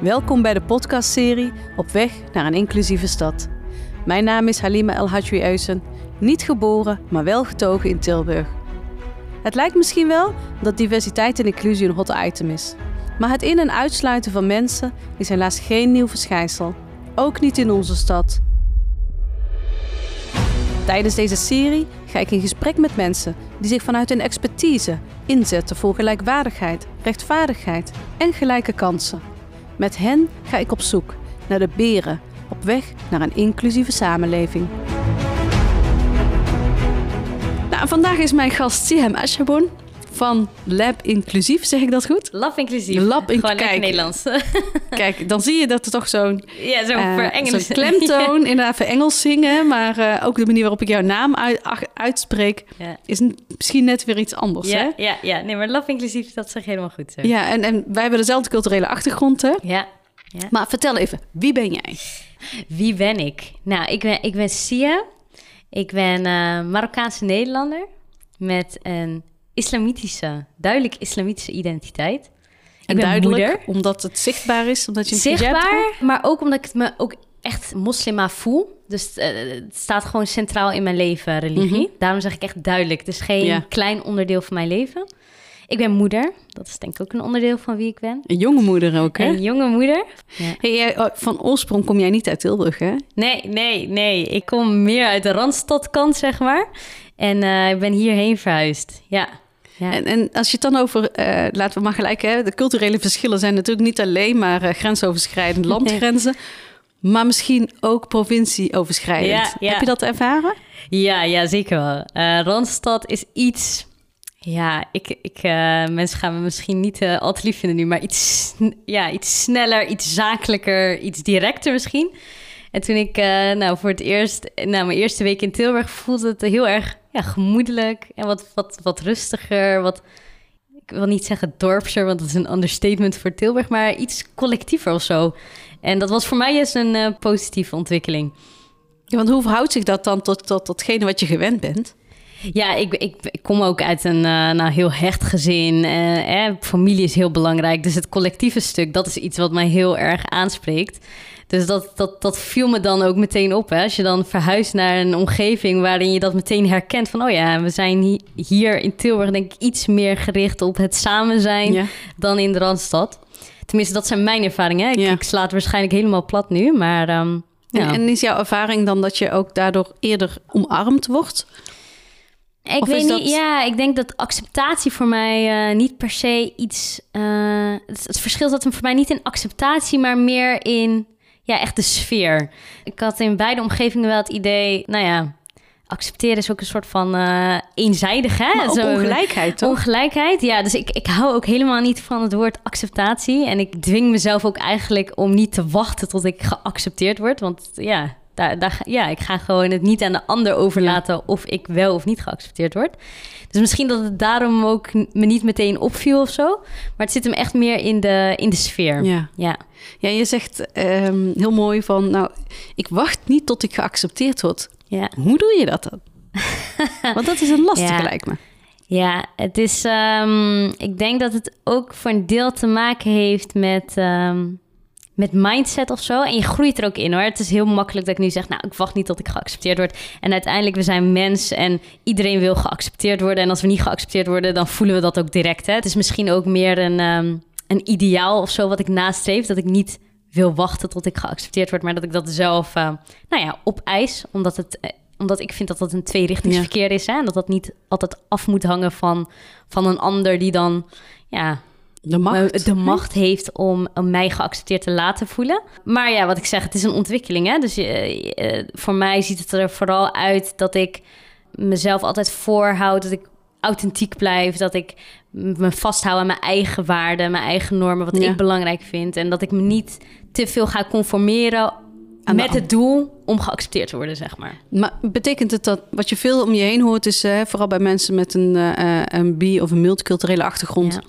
Welkom bij de podcastserie Op weg naar een inclusieve stad. Mijn naam is Halima El Hadji Eusen, niet geboren, maar wel getogen in Tilburg. Het lijkt misschien wel dat diversiteit en inclusie een hot item is. Maar het in- en uitsluiten van mensen is helaas geen nieuw verschijnsel. Ook niet in onze stad. Tijdens deze serie ga ik in gesprek met mensen die zich vanuit hun expertise inzetten voor gelijkwaardigheid, rechtvaardigheid en gelijke kansen. Met hen ga ik op zoek naar de beren op weg naar een inclusieve samenleving. Nou, vandaag is mijn gast Sihem Ashabon van Lab Inclusief, zeg ik dat goed? Lab inclusief. Lab in- Gewoon kijk. Nederlands. Kijk, dan zie je dat er toch zo'n ja, zo eh, voor Engels. zo'n klemtoon, inderdaad voor Engels zingen, maar eh, ook de manier waarop ik jouw naam uit- uitspreek ja. is misschien net weer iets anders, hè? Ja, ja, ja, nee, maar lab inclusief, dat zeg je helemaal goed zo. Ja, en, en wij hebben dezelfde culturele achtergrond, hè? Ja. Maar vertel even, wie ben jij? Wie ben ik? Nou, ik ben, ik ben Sia. Ik ben eh, Marokkaanse Nederlander met een islamitische, duidelijk islamitische identiteit. En ben duidelijk, moeder. omdat het zichtbaar is, omdat je een? Zichtbaar, maar ook omdat ik het me ook echt moslima voel. Dus eh, het staat gewoon centraal in mijn leven, religie. Daarom zeg ik echt duidelijk. Het is geen Mhm. Ja. klein onderdeel van mijn leven. Ik ben moeder. Dat is denk ik ook een onderdeel van wie ik ben. Een jonge moeder ook, hè? Een jonge moeder. Ja. Hey, jij, oh, van oorsprong kom jij niet uit Tilburg, hè? Nee, nee, nee. Ik kom meer uit de Randstadkant, zeg maar. En eh, ik ben hierheen verhuisd. Ja. ja. En, en als je het dan over, eh, laten we maar gelijk, hè, de culturele verschillen zijn natuurlijk niet alleen maar eh, grensoverschrijdend landgrenzen, maar misschien ook provincieoverschrijdend. Ja, ja. Heb je dat ervaren? Ja, ja, zeker wel. Randstad is iets... Ja, ik, ik, mensen gaan me misschien niet al te lief vinden nu, maar iets, ja, iets sneller, iets zakelijker, iets directer misschien. En toen ik eh, nou, voor het eerst, nou, mijn eerste week in Tilburg, voelde het heel erg ja, gemoedelijk en wat, wat, wat rustiger. Wat, ik wil niet zeggen dorpser, want dat is een understatement voor Tilburg, maar iets collectiever of zo. En dat was voor mij juist een eh, positieve ontwikkeling. Ja, want hoe verhoudt zich dat dan tot, tot datgene wat je gewend bent? Ja, ik, ik, ik kom ook uit een eh, nou, heel hecht gezin. eh, familie is heel belangrijk. Dus het collectieve stuk, dat is iets wat mij heel erg aanspreekt. Dus dat, dat, dat viel me dan ook meteen op. Hè? Als je dan verhuist naar een omgeving waarin je dat meteen herkent. Van, oh ja, we zijn hi- hier in Tilburg denk ik iets meer gericht op het samen zijn Ja. dan in de Randstad. Tenminste, dat zijn mijn ervaringen. Ik, Ja. ik sla het waarschijnlijk helemaal plat nu, maar... ehm, ja. En, en is jouw ervaring dan dat je ook daardoor eerder omarmd wordt? Ik Of weet niet, ja, ik denk dat acceptatie voor mij eh, niet per se iets. eh, het, het verschil zat hem voor mij niet in acceptatie, maar meer in ja, echt de sfeer. Ik had in beide omgevingen wel het idee, nou ja, accepteren is ook een soort van eh, eenzijdig, hè? Maar Zo- ongelijkheid, toch? Ongelijkheid, ja. Dus ik, ik hou ook helemaal niet van het woord acceptatie. En ik dwing mezelf ook eigenlijk om niet te wachten tot ik geaccepteerd word. Want ja, daar, daar, ja ik ga gewoon het niet aan de ander overlaten of ik wel of niet geaccepteerd word. Dus misschien dat het daarom ook me niet meteen opviel of zo. Maar het zit hem echt meer in de, in de sfeer. Ja. ja. Ja, je zegt ehm, heel mooi van, nou, ik wacht niet tot ik geaccepteerd word. ja. Hoe doe je dat dan? Want dat is een lastige, Ja. lijkt me. Ja, het is. ehm, ik denk dat het ook voor een deel te maken heeft met. ehm, met mindset of zo. En je groeit er ook in hoor. Het is heel makkelijk dat ik nu zeg, nou, ik wacht niet tot ik geaccepteerd word. En uiteindelijk, we zijn mens en iedereen wil geaccepteerd worden. En als we niet geaccepteerd worden, dan voelen we dat ook direct. Hè? Het is misschien ook meer een, ehm, een ideaal of zo wat ik nastreef. Dat ik niet wil wachten tot ik geaccepteerd word, maar dat ik dat zelf, eh, nou ja, opeis. Omdat het... eh, omdat ik vind dat dat een tweerichtingsverkeer is. Hè? En dat dat niet altijd af moet hangen van, van een ander die dan ja, De macht. de macht heeft om, om mij geaccepteerd te laten voelen. Maar ja, wat ik zeg, het is een ontwikkeling. Hè? Dus eh, eh, voor mij ziet het er vooral uit dat ik mezelf altijd voorhoud, dat ik authentiek blijf, dat ik me vasthoud aan mijn eigen waarden, mijn eigen normen, wat Ja. ik belangrijk vind. En dat ik me niet te veel ga conformeren Aan met het doel om geaccepteerd te worden, zeg maar. Maar betekent het dat wat je veel om je heen hoort, is eh, vooral bij mensen met een, een bi- of een multiculturele achtergrond, Ja.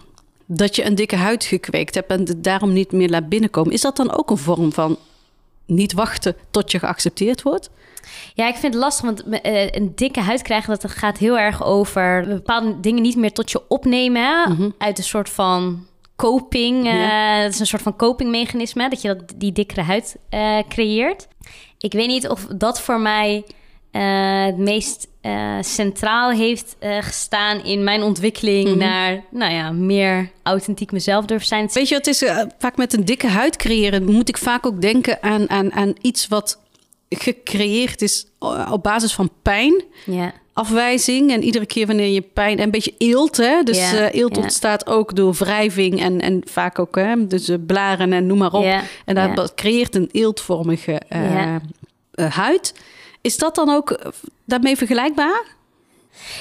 Dat je een dikke huid gekweekt hebt en het daarom niet meer laat binnenkomen? Is dat dan ook een vorm van niet wachten tot je geaccepteerd wordt? Ja, ik vind het lastig, want eh, een dikke huid krijgen, dat gaat heel erg over bepaalde dingen niet meer tot je opnemen? Mhm. uit een soort van coping. eh, Ja. Het is een soort van copingmechanisme, dat je dat, die dikkere huid eh, creëert. Ik weet niet of dat voor mij eh, het meest eh, centraal heeft eh, gestaan in mijn ontwikkeling Mhm. naar, nou ja, meer authentiek mezelf durven zijn. Weet je, het is vaak met een dikke huid creëren, moet ik vaak ook denken aan, aan, aan iets wat gecreëerd is op basis van pijn. Ja, afwijzing. En iedere keer wanneer je pijn... En een beetje eelt, hè? Dus Ja, eelt ja. ontstaat ook door wrijving en, en vaak ook... Hè? Dus blaren en noem maar op. En dat dat creëert een eeltvormige huid. Is dat dan ook eh, daarmee vergelijkbaar?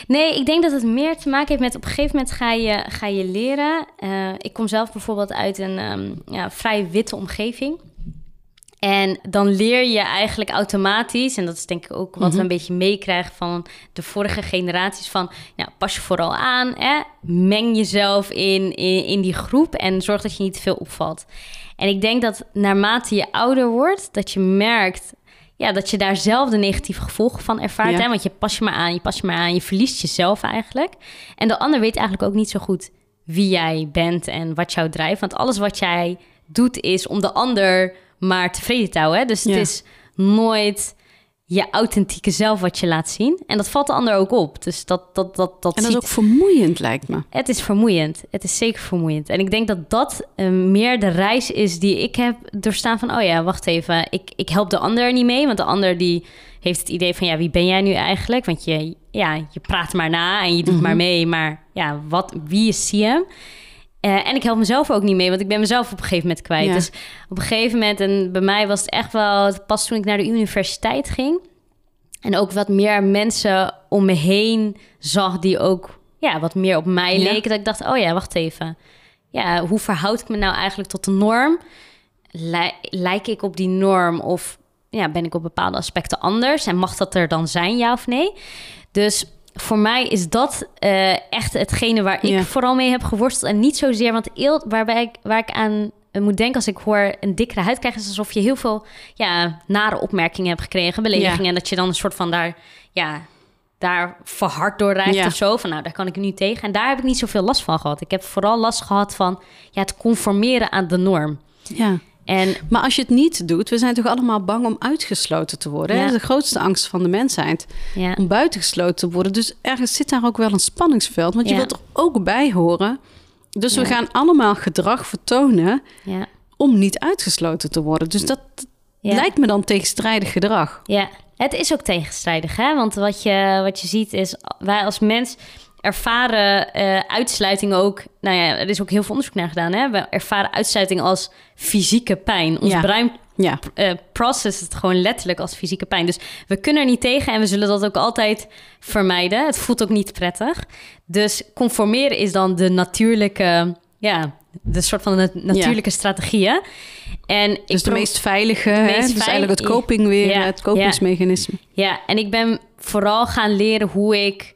Nee, ik denk dat het meer te maken heeft met op een gegeven moment ga je, ga je leren. Eh, ik kom zelf bijvoorbeeld uit een ehm, ja, vrij witte omgeving. En dan leer je eigenlijk automatisch, en dat is denk ik ook wat we een beetje meekrijgen van de vorige generaties, van nou, pas je vooral aan, hè? meng jezelf in, in, in die groep en zorg dat je niet te veel opvalt. En ik denk dat naarmate je ouder wordt, dat je merkt ja, dat je daar zelf de negatieve gevolgen van ervaart. Ja. Hè? Want je pas je maar aan, je pas je maar aan, je verliest jezelf eigenlijk. En de ander weet eigenlijk ook niet zo goed wie jij bent en wat jou drijft. Want alles wat jij doet is om de ander maar tevreden te houden. Hè? Dus Ja. het is nooit je authentieke zelf wat je laat zien. En dat valt de ander ook op. Dus dat, dat, dat, dat En dat is ook vermoeiend, lijkt me. het is vermoeiend. Het is zeker vermoeiend. En ik denk dat dat eh, meer de reis is die ik heb doorstaan van... oh ja, wacht even, ik, ik help de ander niet mee. Want de ander die heeft het idee van... ja, wie ben jij nu eigenlijk? Want je, ja, je praat maar na en je doet maar mee. Maar ja, wat, wie is Siem? Eh, en ik help mezelf ook niet mee, want ik ben mezelf op een gegeven moment kwijt. Ja. Dus op een gegeven moment, en bij mij was het echt wel... pas toen ik naar de universiteit ging... En ook wat meer mensen om me heen zag die ook ja, wat meer op mij Ja. leken. Dat ik dacht, oh ja, wacht even. Ja, hoe verhoud ik me nou eigenlijk tot de norm? Lij- lijk ik op die norm of ja, ben ik op bepaalde aspecten anders? En mag dat er dan zijn, ja of nee? Dus voor mij is dat eh, echt hetgene waar ik Ja. vooral mee heb geworsteld. En niet zozeer, want eelt, waarbij ik, waar ik aan eh, moet denken als ik hoor een dikkere huid krijgen, is alsof je heel veel ja, nare opmerkingen hebt gekregen, beledigingen. Ja. En dat je dan een soort van daar, ja, daar verhard door rijdt Ja. of zo. Van nou, daar kan ik nu tegen. En daar heb ik niet zoveel last van gehad. Ik heb vooral last gehad van ja, het conformeren aan de norm. Ja. En Maar als je het niet doet, we zijn toch allemaal bang om uitgesloten te worden. hè? Dat is de grootste angst van de mensheid. ja, Om buitengesloten te worden. Dus ergens zit daar ook wel een spanningsveld. Want je wilt er ook bij horen. Dus we gaan allemaal gedrag vertonen ja, om niet uitgesloten te worden. Dus dat lijkt me dan tegenstrijdig gedrag. Ja, het is ook tegenstrijdig, hè? Want wat je, wat je ziet is, wij als mens ervaren eh, uitsluiting ook... Nou ja, er is ook heel veel onderzoek naar gedaan, hè? We ervaren uitsluiting als fysieke pijn. Ons Ja. brein Ja, eh process het gewoon letterlijk als fysieke pijn. Dus we kunnen er niet tegen en we zullen dat ook altijd vermijden. Het voelt ook niet prettig. Dus conformeren is dan de natuurlijke, ja, de soort van de natuurlijke strategieën. En ik dus de meest veilige, hè? meest dus veilig- eigenlijk het coping weer, Ja, het kopingsmechanisme. Ja, en ik ben vooral gaan leren hoe ik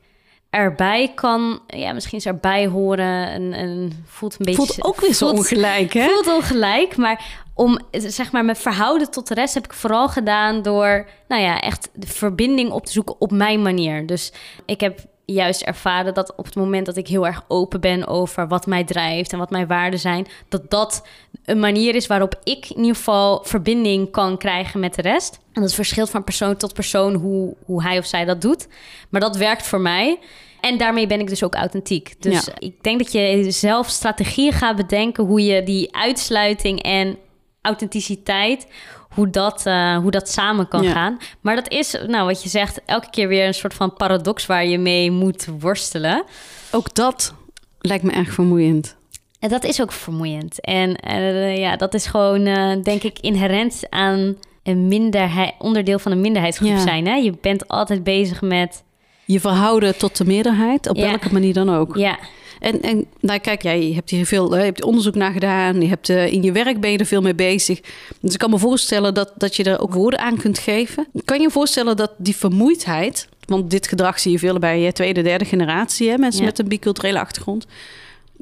erbij kan, ja, misschien is erbij horen en, en voelt een beetje... Voelt ook weer zo voelt- ongelijk, hè? Voelt ongelijk, maar om zeg maar me verhouden tot de rest heb ik vooral gedaan door, nou ja, echt de verbinding op te zoeken op mijn manier. Dus ik heb juist ervaren dat op het moment dat ik heel erg open ben over wat mij drijft en wat mijn waarden zijn, dat dat een manier is waarop ik in ieder geval verbinding kan krijgen met de rest. En dat verschilt van persoon tot persoon hoe, hoe hij of zij dat doet. Maar dat werkt voor mij. En daarmee ben ik dus ook authentiek. Dus Ja. ik denk dat je zelf strategieën gaat bedenken hoe je die uitsluiting en authenticiteit, hoe dat, eh, hoe dat samen kan Ja. gaan. Maar dat is, nou wat je zegt, elke keer weer een soort van paradox waar je mee moet worstelen. Ook dat lijkt me erg vermoeiend. En dat is ook vermoeiend. En eh, ja, dat is gewoon, eh, denk ik, inherent aan een minderheid, onderdeel van een minderheidsgroep Ja. zijn. Hè? Je bent altijd bezig met, Je verhouden tot de meerderheid, op Ja. welke manier dan ook. ja, En, en nou, kijk, jij hebt hier veel hè, je hebt onderzoek naar gedaan. Je hebt eh, in je werk ben je er veel mee bezig. Dus ik kan me voorstellen dat, dat je er ook woorden aan kunt geven. Kan je voorstellen dat die vermoeidheid, want dit gedrag zie je veel bij je tweede, derde generatie, hè, mensen Ja. met een biculturele achtergrond,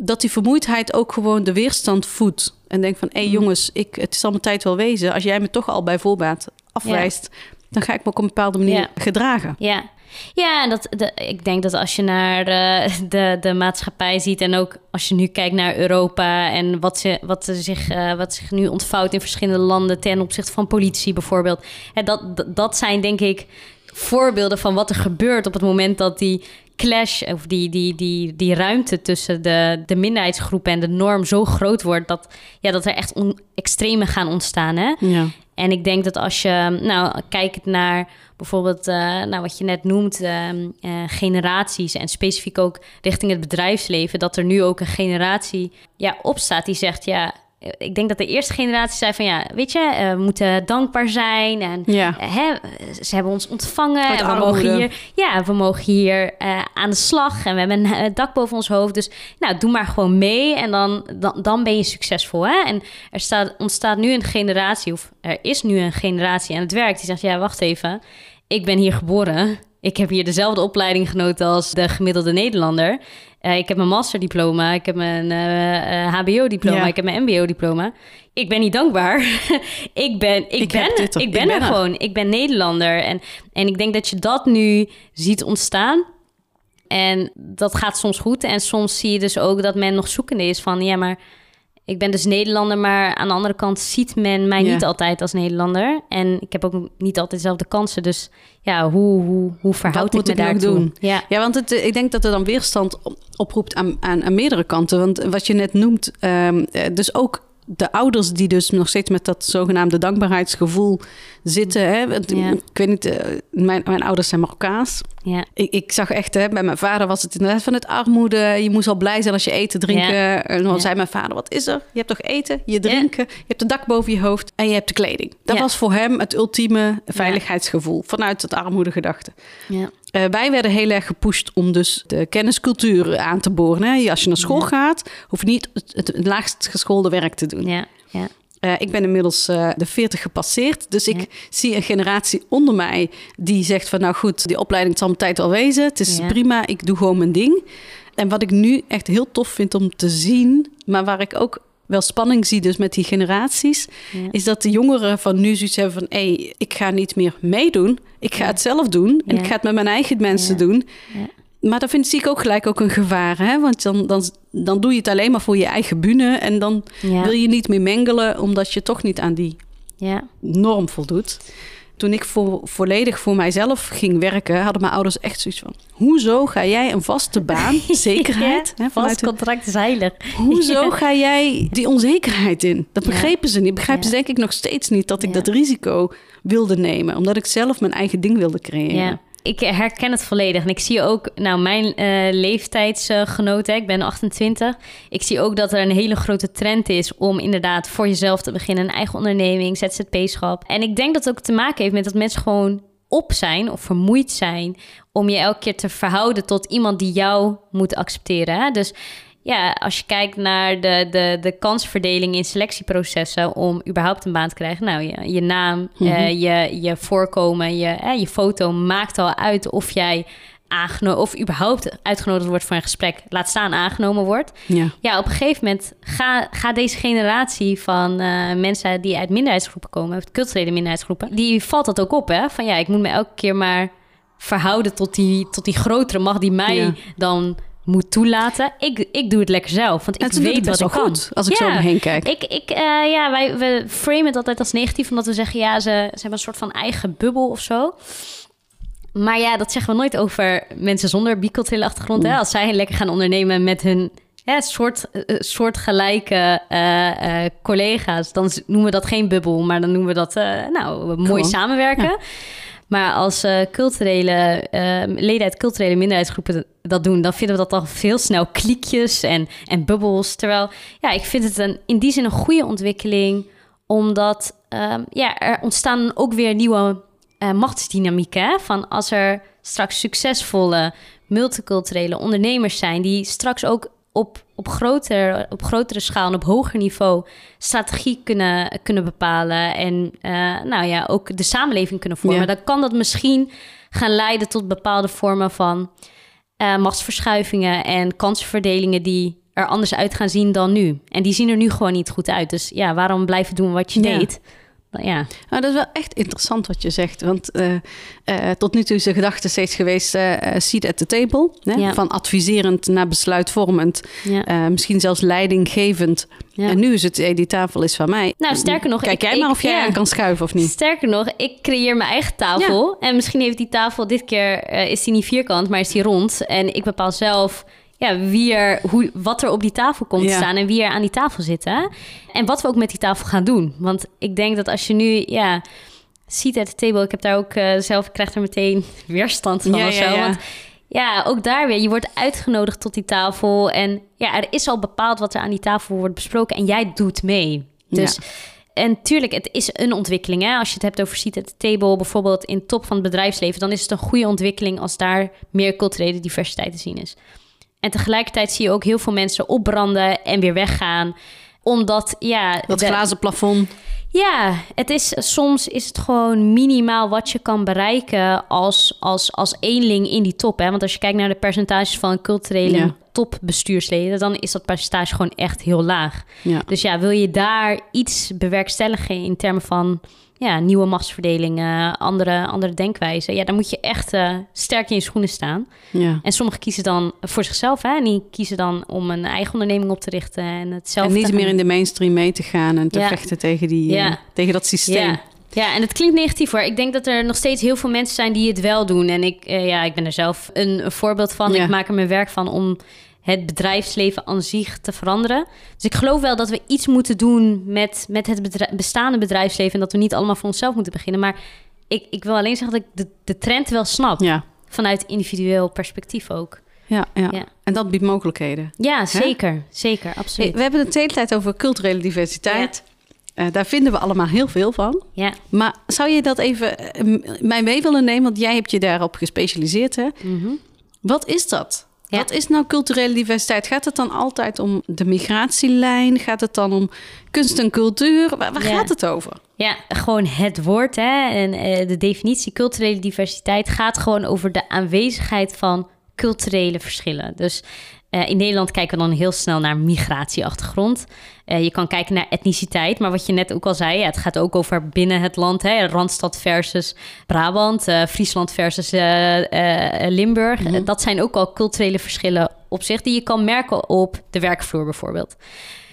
dat die vermoeidheid ook gewoon de weerstand voedt. En denk van, hé hey, Mm. jongens, ik, het is al mijn tijd wel wezen. Als jij me toch al bij voorbaat afwijst, dan ga ik me ook op een bepaalde manier Ja. gedragen. ja. Ja, en dat, de, ik denk dat als je naar uh, de, de maatschappij ziet en ook als je nu kijkt naar Europa en wat, ze, wat, zich, uh, wat zich nu ontvouwt in verschillende landen ten opzichte van politie bijvoorbeeld. Dat, dat, dat zijn denk ik voorbeelden van wat er gebeurt op het moment dat die clash of die, die, die, die ruimte tussen de, de minderheidsgroepen en de norm zo groot wordt dat, ja, dat er echt on, extreme gaan ontstaan. Hè? Ja. En ik denk dat als je, nou, kijkt naar bijvoorbeeld, uh, nou, wat je net noemt, uh, uh, generaties en specifiek ook richting het bedrijfsleven, dat er nu ook een generatie ja, opstaat die zegt, ja, ik denk dat de eerste generatie zei van ja, weet je, uh, we moeten dankbaar zijn. En ja. uh, hè, ze hebben ons ontvangen. En we mogen hier, ja, we mogen hier uh, aan de slag. En we hebben een dak boven ons hoofd. Dus nou, doe maar gewoon mee. En dan, dan, dan ben je succesvol. Hè? En er staat, ontstaat nu een generatie, of er is nu een generatie aan het werk die zegt: ja, wacht even. Ik ben hier geboren. Ik heb hier dezelfde opleiding genoten als de gemiddelde Nederlander. Uh, ik heb mijn masterdiploma, ik heb mijn uh, uh, HBO-diploma, ja. ik heb mijn MBO-diploma. Ik ben niet dankbaar. ik ben, ik, ik ben, ik ben, ik ben er, er gewoon. Ik ben Nederlander. En, en ik denk dat je dat nu ziet ontstaan. En dat gaat soms goed. En soms zie je dus ook dat men nog zoekende is van... ja, maar ik ben dus Nederlander, maar aan de andere kant ziet men mij ja. niet altijd als Nederlander. En ik heb ook niet altijd dezelfde kansen. Dus ja, hoe, hoe, hoe verhoud ik me daartoe? doen? Ja, ja want het, ik denk dat er dan weerstand oproept aan, aan, aan meerdere kanten. Want wat je net noemt, um, dus ook de ouders die dus nog steeds met dat zogenaamde dankbaarheidsgevoel zitten. Hè? Ja. Ik weet niet, uh, mijn, mijn ouders zijn Marokkaans. Ja. Ik, ik zag echt, hè, bij mijn vader was het inderdaad van het armoede. Je moest al blij zijn als je eten, drinken. Ja. En dan zei mijn vader, wat is er? Je hebt toch eten, je drinken, je hebt een dak boven je hoofd en je hebt de kleding. Dat was voor hem het ultieme veiligheidsgevoel vanuit het armoedegedachte. Ja. Uh, wij werden heel erg gepusht om dus de kenniscultuur aan te boren. Hè? Als je naar school Ja. gaat, hoef je niet het, laagst geschoolde werk te doen. Ja. Ja. Uh, ik ben inmiddels uh, de 40 gepasseerd. Dus ik Ja. zie een generatie onder mij die zegt van nou goed, die opleiding zal mijn tijd wel wezen. Het is Ja. prima, ik doe gewoon mijn ding. En wat ik nu echt heel tof vind om te zien, maar waar ik ook wel spanning zie dus met die generaties, Ja. is dat de jongeren van nu zoiets hebben van hé, hey, ik ga niet meer meedoen. Ik ga Ja. het zelf doen en ik ga het met mijn eigen mensen doen. Maar daar vind, zie ik ook gelijk ook een gevaar. Hè? Want dan, dan, dan doe je het alleen maar voor je eigen bühne. En dan wil je niet meer mengelen, omdat je toch niet aan die Ja. norm voldoet. Toen ik voor, volledig voor mijzelf ging werken, hadden mijn ouders echt zoiets van: hoezo ga jij een vaste baan, zekerheid, Ja, hè, vast vanuit contract is heilig. hoezo ga jij die onzekerheid in? Dat Ja. begrepen ze niet. Begrijpen ze denk ik nog steeds niet dat ik dat risico wilde nemen, omdat ik zelf mijn eigen ding wilde creëren. Ik herken het volledig. En ik zie ook, nou, mijn eh leeftijdsgenoten, ik ben 28. Ik zie ook dat er een hele grote trend is om inderdaad voor jezelf te beginnen. Een eigen onderneming, ZZP-schap. En ik denk dat het ook te maken heeft met dat mensen gewoon op zijn of vermoeid zijn om je elke keer te verhouden tot iemand die jou moet accepteren. Hè? Dus ja, als je kijkt naar de, de, de kansverdeling in selectieprocessen om überhaupt een baan te krijgen. Nou, je, je naam, Mhm. eh, je, je voorkomen, je, je foto maakt al uit of jij aangenomen of überhaupt uitgenodigd wordt voor een gesprek. Laat staan aangenomen wordt. Ja. Ja, op een gegeven moment ga, ga deze generatie van eh, mensen die uit minderheidsgroepen komen, uit culturele minderheidsgroepen, die valt dat ook op, hè? Van ja, ik moet me elke keer maar verhouden tot die, tot die grotere macht die mij Ja. dan moet toelaten. Ik, ik doe het lekker zelf, want ik weet wel ik kan. goed, als ik Ja. zo om me heen kijk. Ik, ik, eh, ja, wij we framen het altijd als negatief, omdat we zeggen, ja, ze, ze hebben een soort van eigen bubbel of zo. Maar ja, dat zeggen we nooit over mensen zonder biculturele achtergrond. Hè? Als zij lekker gaan ondernemen met hun hè, soort, eh, soortgelijke eh, collega's, dan noemen we dat geen bubbel, maar dan noemen we dat eh, nou, mooi Gewoon, samenwerken. Maar als eh, culturele eh, leden uit culturele minderheidsgroepen dat doen, dan vinden we dat al veel snel kliekjes en, en bubbels. Terwijl, ja, ik vind het een, in die zin een goede ontwikkeling, omdat ehm, ja, er ontstaan ook weer nieuwe eh, machtsdynamieken. Van als er straks succesvolle multiculturele ondernemers zijn, die straks ook op, op, groter, op grotere schaal en op hoger niveau strategie kunnen, kunnen bepalen. En eh, nou ja, ook de samenleving kunnen vormen. Ja. Dan kan dat misschien gaan leiden tot bepaalde vormen van eh, machtsverschuivingen en kansenverdelingen die er anders uit gaan zien dan nu. En die zien er nu gewoon niet goed uit. Dus ja, waarom blijven doen wat je Ja. deed? Ja. Nou, dat is wel echt interessant wat je zegt. Want eh, eh, tot nu toe is de gedachte steeds geweest... eh, seat at the table. Hè? Ja. Van adviserend naar besluitvormend. ja. misschien zelfs leidinggevend. Ja. En nu is het, hey, die tafel is van mij. Nou, sterker nog, Kijk ik- jij maar of jij aan kan schuiven of niet. Sterker nog, ik creëer mijn eigen tafel. En misschien heeft die tafel dit keer, is die niet vierkant, maar is die rond. En ik bepaal zelf ja, wie er, hoe, wat er op die tafel komt te staan en wie er aan die tafel zit. Hè? En wat we ook met die tafel gaan doen. Want ik denk dat als je nu, ja, ziet at the table, ik heb daar ook eh, zelf, ik krijg er meteen weerstand van Ja, of zo. Want ja, ook daar weer. Je wordt uitgenodigd tot die tafel. En ja, er is al bepaald wat er aan die tafel wordt besproken. En jij doet mee. Dus, en tuurlijk, het is een ontwikkeling. Hè? Als je het hebt over seat at the table, bijvoorbeeld in top van het bedrijfsleven, dan is het een goede ontwikkeling als daar meer culturele diversiteit te zien is. En tegelijkertijd zie je ook heel veel mensen opbranden en weer weggaan. Omdat, ja... Dat de- glazen plafond. ja, het is, soms is het gewoon minimaal wat je kan bereiken als, als, als eenling in die top. Hè? Want als je kijkt naar de percentages van culturele Ja. topbestuursleden, dan is dat percentage gewoon echt heel laag. Ja. Dus ja, wil je daar iets bewerkstelligen in termen van ja, nieuwe machtsverdelingen, andere, andere denkwijzen, ja, dan moet je echt eh, sterk in je schoenen staan. Ja. En sommigen kiezen dan voor zichzelf, hè, en die kiezen dan om een eigen onderneming op te richten en het zelf En niet meer in de mainstream mee te gaan en te Ja. vechten tegen, die, eh, tegen dat systeem. Ja. En het klinkt negatief hoor. Ik denk dat er nog steeds heel veel mensen zijn die het wel doen. En ik, eh, ja, ik ben er zelf een, een voorbeeld van. Ik maak er mijn werk van om het bedrijfsleven aan zich te veranderen. Dus ik geloof wel dat we iets moeten doen met, met het bestaande bedrijfsleven. En dat we niet allemaal voor onszelf moeten beginnen. Maar ik, ik wil alleen zeggen dat ik de, de trend wel snap. Ja. Vanuit individueel perspectief ook. Ja, ja. Ja. En dat biedt mogelijkheden. Ja, zeker. Zeker, Hey, absoluut. we hebben het de hele tijd over culturele diversiteit. Eh, daar vinden we allemaal heel veel van. Ja. Maar zou je dat even eh, mij mee willen nemen? Want jij hebt je daarop gespecialiseerd. Hè? Mhm. Wat is dat? Ja. Wat is nou culturele diversiteit? Gaat het dan altijd om de migratielijn? Gaat het dan om kunst en cultuur? Waar, waar Ja. gaat het over? Ja, gewoon het woord hè, en eh, de definitie culturele diversiteit gaat gewoon over de aanwezigheid van culturele verschillen. Dus eh, in Nederland kijken we dan heel snel naar migratieachtergrond. Eh, je kan kijken naar etniciteit, maar wat je net ook al zei, ja, het gaat ook over binnen het land. Hè, Randstad versus Brabant, eh, Friesland versus Limburg. Eh, dat zijn ook al culturele verschillen op zich die je kan merken op de werkvloer bijvoorbeeld.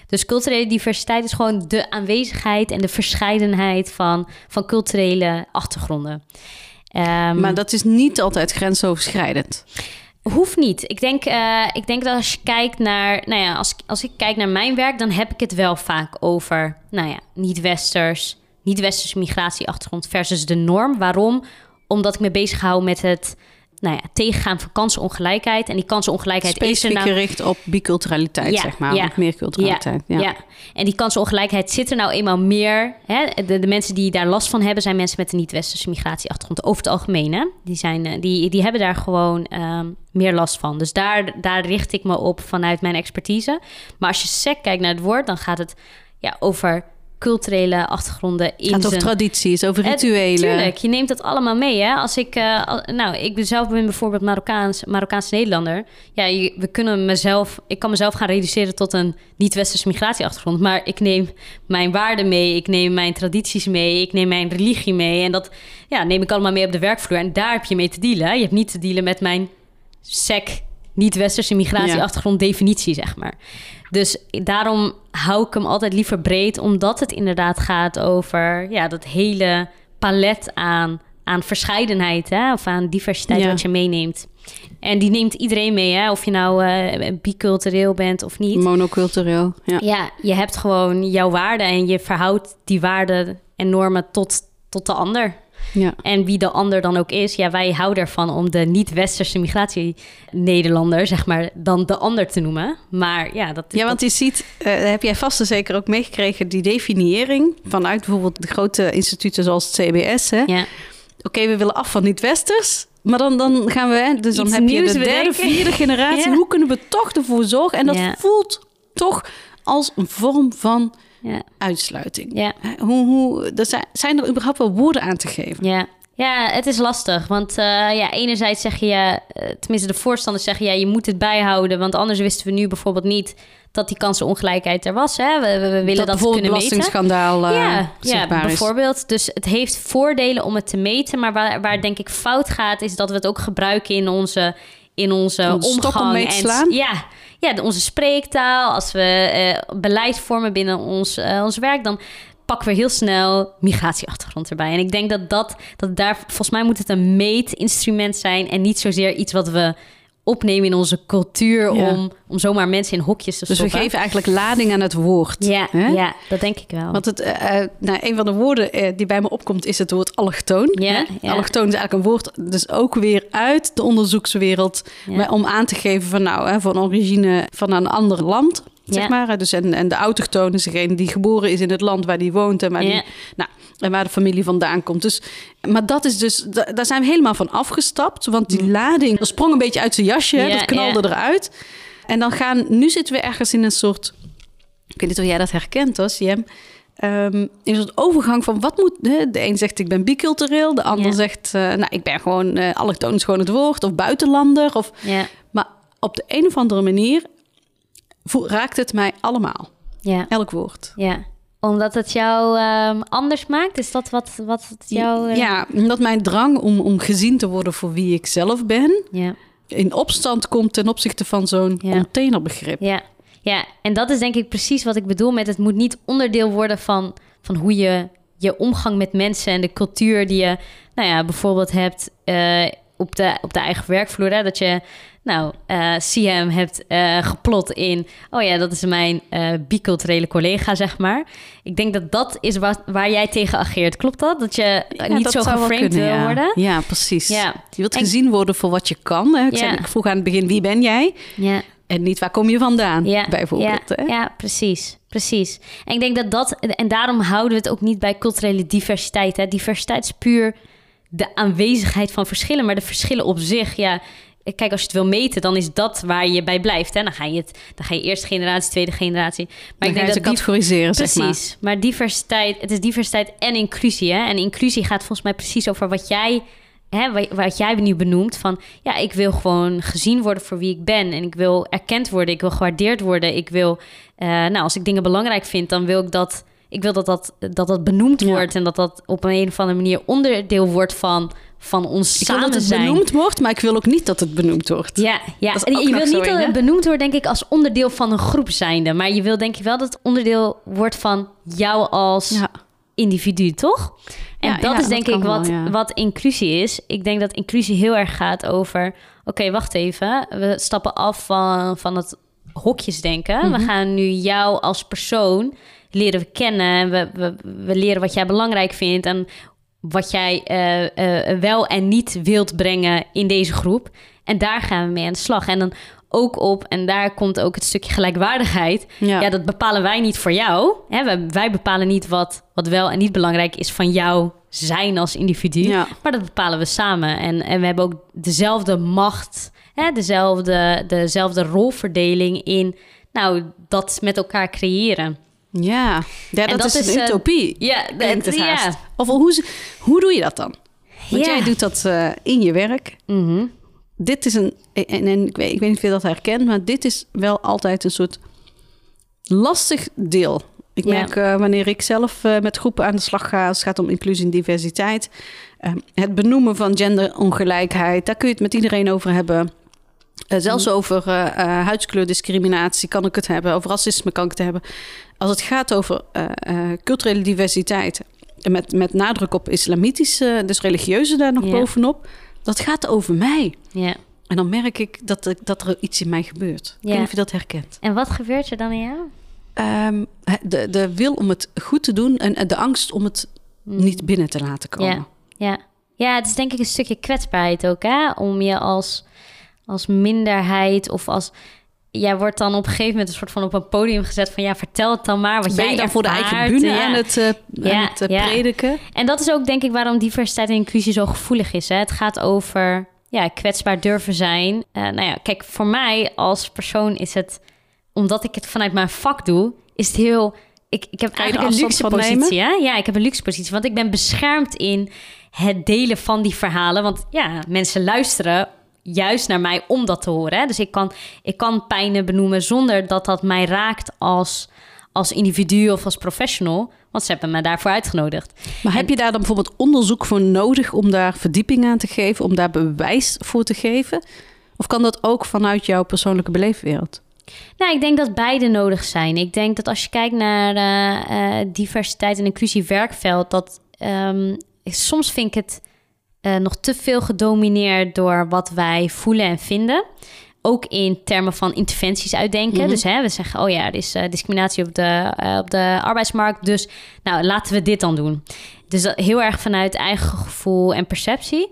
Dus culturele diversiteit is gewoon de aanwezigheid en de verscheidenheid van, van culturele achtergronden. Ehm, Maar dat is niet altijd grensoverschrijdend. Hoeft niet. Ik denk, eh, ik denk dat als je kijkt naar, nou ja, als, als ik kijk naar mijn werk, dan heb ik het wel vaak over, nou ja, niet-westers, niet-westers migratieachtergrond versus de norm. Waarom? Omdat ik me bezig hou met het, nou ja, tegengaan van kansenongelijkheid. En die kansenongelijkheid is er Specifiek nou... gericht op biculturaliteit, Ja, zeg maar. ja. Of meer culturaliteit. Ja, Ja. en die kansenongelijkheid zit er nou eenmaal meer. Hè? De, de mensen die daar last van hebben, zijn mensen met een niet-westerse migratieachtergrond. Over het algemeen, hè? Die, zijn, eh, die, die hebben daar gewoon ehm, meer last van. Dus daar, daar richt ik me op vanuit mijn expertise. Maar als je sec kijkt naar het woord, dan gaat het ja, over culturele achtergronden in Het gaat over tradities, over het- rituelen. Tuurlijk, je neemt dat allemaal mee. Hè? Als ik, eh, nou, ik ben zelf ben bijvoorbeeld Marokkaans, Marokkaanse Nederlander. Ja, je- we kunnen mezelf, ik kan mezelf gaan reduceren tot een niet-westerse migratieachtergrond. Maar ik neem mijn waarden mee, ik neem mijn tradities mee, ik neem mijn religie mee. En dat ja, neem ik allemaal mee op de werkvloer. En daar heb je mee te dealen. hè. Je hebt niet te dealen met mijn sec niet-westerse migratieachtergrond definitie, zeg maar. Dus daarom hou ik hem altijd liever breed, omdat het inderdaad gaat over ja, dat hele palet aan, aan verscheidenheid hè, of aan diversiteit Ja. wat je meeneemt. En die neemt iedereen mee, hè, of je nou eh, bicultureel bent of niet. Monocultureel. Ja. Ja, je hebt gewoon jouw waarden en je verhoudt die waarden en normen tot, tot de ander. Ja. En wie de ander dan ook is, ja, wij houden ervan om de niet-westerse migratie-Nederlander, zeg maar, dan de ander te noemen. Maar ja, dat Ja, want je ziet, eh, heb jij vast en zeker ook meegekregen, die definiëring vanuit bijvoorbeeld de grote instituten zoals het CBS. Hè? Ja, Oké, we willen af van niet-westers. Maar dan, dan gaan we, dus dan Iets heb je de derde, vierde generatie. Ja. Hoe kunnen we toch ervoor zorgen? En dat Ja. voelt toch als een vorm van ja, uitsluiting. ja, Hoe, hoe, zijn, zijn er überhaupt wel woorden aan te geven? ja. Ja, het is lastig. Want uh, ja, enerzijds zeg je, uh, tenminste de voorstanders zeggen... ja, je moet het bijhouden. Want anders wisten we nu bijvoorbeeld niet... dat die kansenongelijkheid er was. Hè? We, we, we willen dat, dat kunnen meten. belastingsschandaal uh, ja, ja, bijvoorbeeld. Dus het heeft voordelen om het te meten. Maar waar, waar denk ik fout gaat... is dat we het ook gebruiken in onze, in onze omgang. En, slaan. Ja, ja, onze spreektaal. Als we beleid vormen binnen ons, ons werk... dan pakken we heel snel migratieachtergrond erbij. En ik denk dat dat, dat daar, volgens mij moet het een meetinstrument zijn en niet zozeer iets wat we opnemen in onze cultuur om, om zomaar mensen in hokjes te stoppen. Dus we geven eigenlijk lading aan het woord. Ja, ja dat denk ik wel. Want het, uh, nou, een van de woorden uh, die bij me opkomt is het woord allochtoon. Ja, ja. Allochtoon is eigenlijk een woord dus ook weer uit de onderzoekswereld ja. om aan te geven van nou, hè, van origine van een ander land zeg maar. Dus en, en de autochtone is degene die geboren is in het land waar die woont en waar, die, nou, en waar de familie vandaan komt. Dus, maar dat is dus, daar zijn we helemaal van afgestapt. Want die mm. lading sprong een beetje uit zijn jasje, dat knalde eruit. En dan gaan, nu zitten we ergens in een soort, ik weet niet of jij dat herkent hoor, Jem. Um, in een soort overgang van wat moet. De een zegt ik ben bicultureel, de ander zegt uh, nou ik ben gewoon uh, allochtoon is gewoon het woord of buitenlander. Of, ja. Maar op de een of andere manier raakt het mij allemaal. Ja. Elk woord. Ja. Omdat het jou um, anders maakt? Is dat wat, wat het jou... Uh... Ja, omdat mijn drang om, om gezien te worden voor wie ik zelf ben... Ja. in opstand komt ten opzichte van zo'n ja. containerbegrip. Ja. ja, en dat is denk ik precies wat ik bedoel met... het moet niet onderdeel worden van, van hoe je je omgang met mensen... en de cultuur die je nou ja, bijvoorbeeld hebt... Uh, op de, op de eigen werkvloer. Hè? Dat je nou, uh, eh, CM hebt uh, geplot in... oh ja, dat is mijn uh, biculturele collega, zeg maar. Ik denk dat dat is wat, waar jij tegen ageert. Klopt dat? Dat je niet zo geframed wil ja. worden? Ja, precies. Ja. Je wilt gezien worden voor wat je kan. Hè? Ik, zei, ik vroeg aan het begin, wie ben jij? Ja. En niet waar kom je vandaan, bijvoorbeeld. Ja, hè? ja, precies. Precies. En ik denk dat dat... En daarom houden we het ook niet bij culturele diversiteit. Hè? Diversiteit is puur de aanwezigheid van verschillen. Maar de verschillen op zich, ja kijk, als je het wil meten, dan is dat waar je bij blijft. Hè? Dan, ga je het, dan ga je eerste generatie, tweede generatie. Maar dan ik denk dat categoriseren, precies, zeg maar. maar diversiteit, het is diversiteit en inclusie. Hè? En inclusie gaat volgens mij precies over wat jij, hè, wat jij nu benoemt. Van ja, ik wil gewoon gezien worden voor wie ik ben. En ik wil erkend worden, ik wil gewaardeerd worden. Ik wil, uh, nou, als ik dingen belangrijk vind, dan wil ik dat. Ik wil dat dat, dat, dat benoemd wordt en dat dat op een, een of andere manier onderdeel wordt van van ons ik samen wil dat het zijn. benoemd wordt, maar ik wil ook niet dat het benoemd wordt. Ja, ja. En je wil niet dat het benoemd wordt, denk ik, als onderdeel van een groep zijnde. Maar je wil denk ik wel dat het onderdeel wordt van jou als ja. individu, toch? En ja, dat is denk ik wat, wat inclusie is. Ik denk dat inclusie heel erg gaat over... Oké, wacht even. We stappen af van, van het hokjesdenken. Mm We gaan nu jou als persoon leren kennen. We, we, we leren wat jij belangrijk vindt en wat jij uh, uh, wel en niet wilt brengen in deze groep. En daar gaan we mee aan de slag. En dan ook op, en daar komt ook het stukje gelijkwaardigheid. Ja, dat bepalen wij niet voor jou. Hè? Wij, wij, bepalen niet wat, wat wel en niet belangrijk is van jou zijn als individu. Ja. Maar dat bepalen we samen. En, en we hebben ook dezelfde macht, hè? Dezelfde, dezelfde rolverdeling in nou, dat met elkaar creëren. Ja, ja dat, is een uh, utopie. Ja, het ja. Of hoe, hoe doe je dat dan? Want jij doet dat uh, in je werk. Mm -hmm. Dit is een, en, en ik, weet, ik weet niet of je dat herkent, maar dit is wel altijd een soort lastig deel. Ik merk uh, wanneer ik zelf met groepen aan de slag ga, als het gaat om inclusie en diversiteit. het benoemen van genderongelijkheid, daar kun je het met iedereen over hebben. Zelfs mm. over huidskleurdiscriminatie kan ik het hebben. Over racisme kan ik het hebben. Als het gaat over culturele diversiteit, met, met nadruk op islamitische, dus religieuze daar nog bovenop, dat gaat over mij. Ja. En dan merk ik dat, dat er iets in mij gebeurt. Ik weet niet of je dat herkent. En wat gebeurt er dan in jou? Um, de, de wil om het goed te doen en de angst om het mm. niet binnen te laten komen. Ja. ja. ja, het is denk ik een stukje kwetsbaarheid ook, hè? Om je als, als minderheid of als jij wordt dan op een gegeven moment een soort van op een podium gezet van ja, vertel het dan maar wat ben jij dan voor de eigen bühne aan het, uh, aan het uh, prediken. En dat is ook denk ik waarom diversiteit en inclusie zo gevoelig is. Hè? Het gaat over ja, kwetsbaar durven zijn. Uh, nou ja, kijk, voor mij als persoon is het, omdat ik het vanuit mijn vak doe, is het heel ik, ik heb je eigenlijk een luxe positie. Hè? Ja, ik heb een luxe positie. Want ik ben beschermd in het delen van die verhalen. Want ja, mensen luisteren juist naar mij om dat te horen. Hè? Dus ik kan, ik kan pijnen benoemen zonder dat dat mij raakt als, als individu of als professional. Want ze hebben me daarvoor uitgenodigd. Maar heb je daar dan bijvoorbeeld onderzoek voor nodig om daar verdieping aan te geven, om daar bewijs voor te geven? Of kan dat ook vanuit jouw persoonlijke beleefwereld? Nou, ik denk dat beide nodig zijn. Ik denk dat als je kijkt naar uh, uh, diversiteit en inclusief werkveld, dat um, soms vind ik het uh, nog te veel gedomineerd door wat wij voelen en vinden. Ook in termen van interventies uitdenken. Mm -hmm. Dus hè, we zeggen, oh ja, er is discriminatie op de, op de arbeidsmarkt. Dus nou, laten we dit dan doen. Dus heel erg vanuit eigen gevoel en perceptie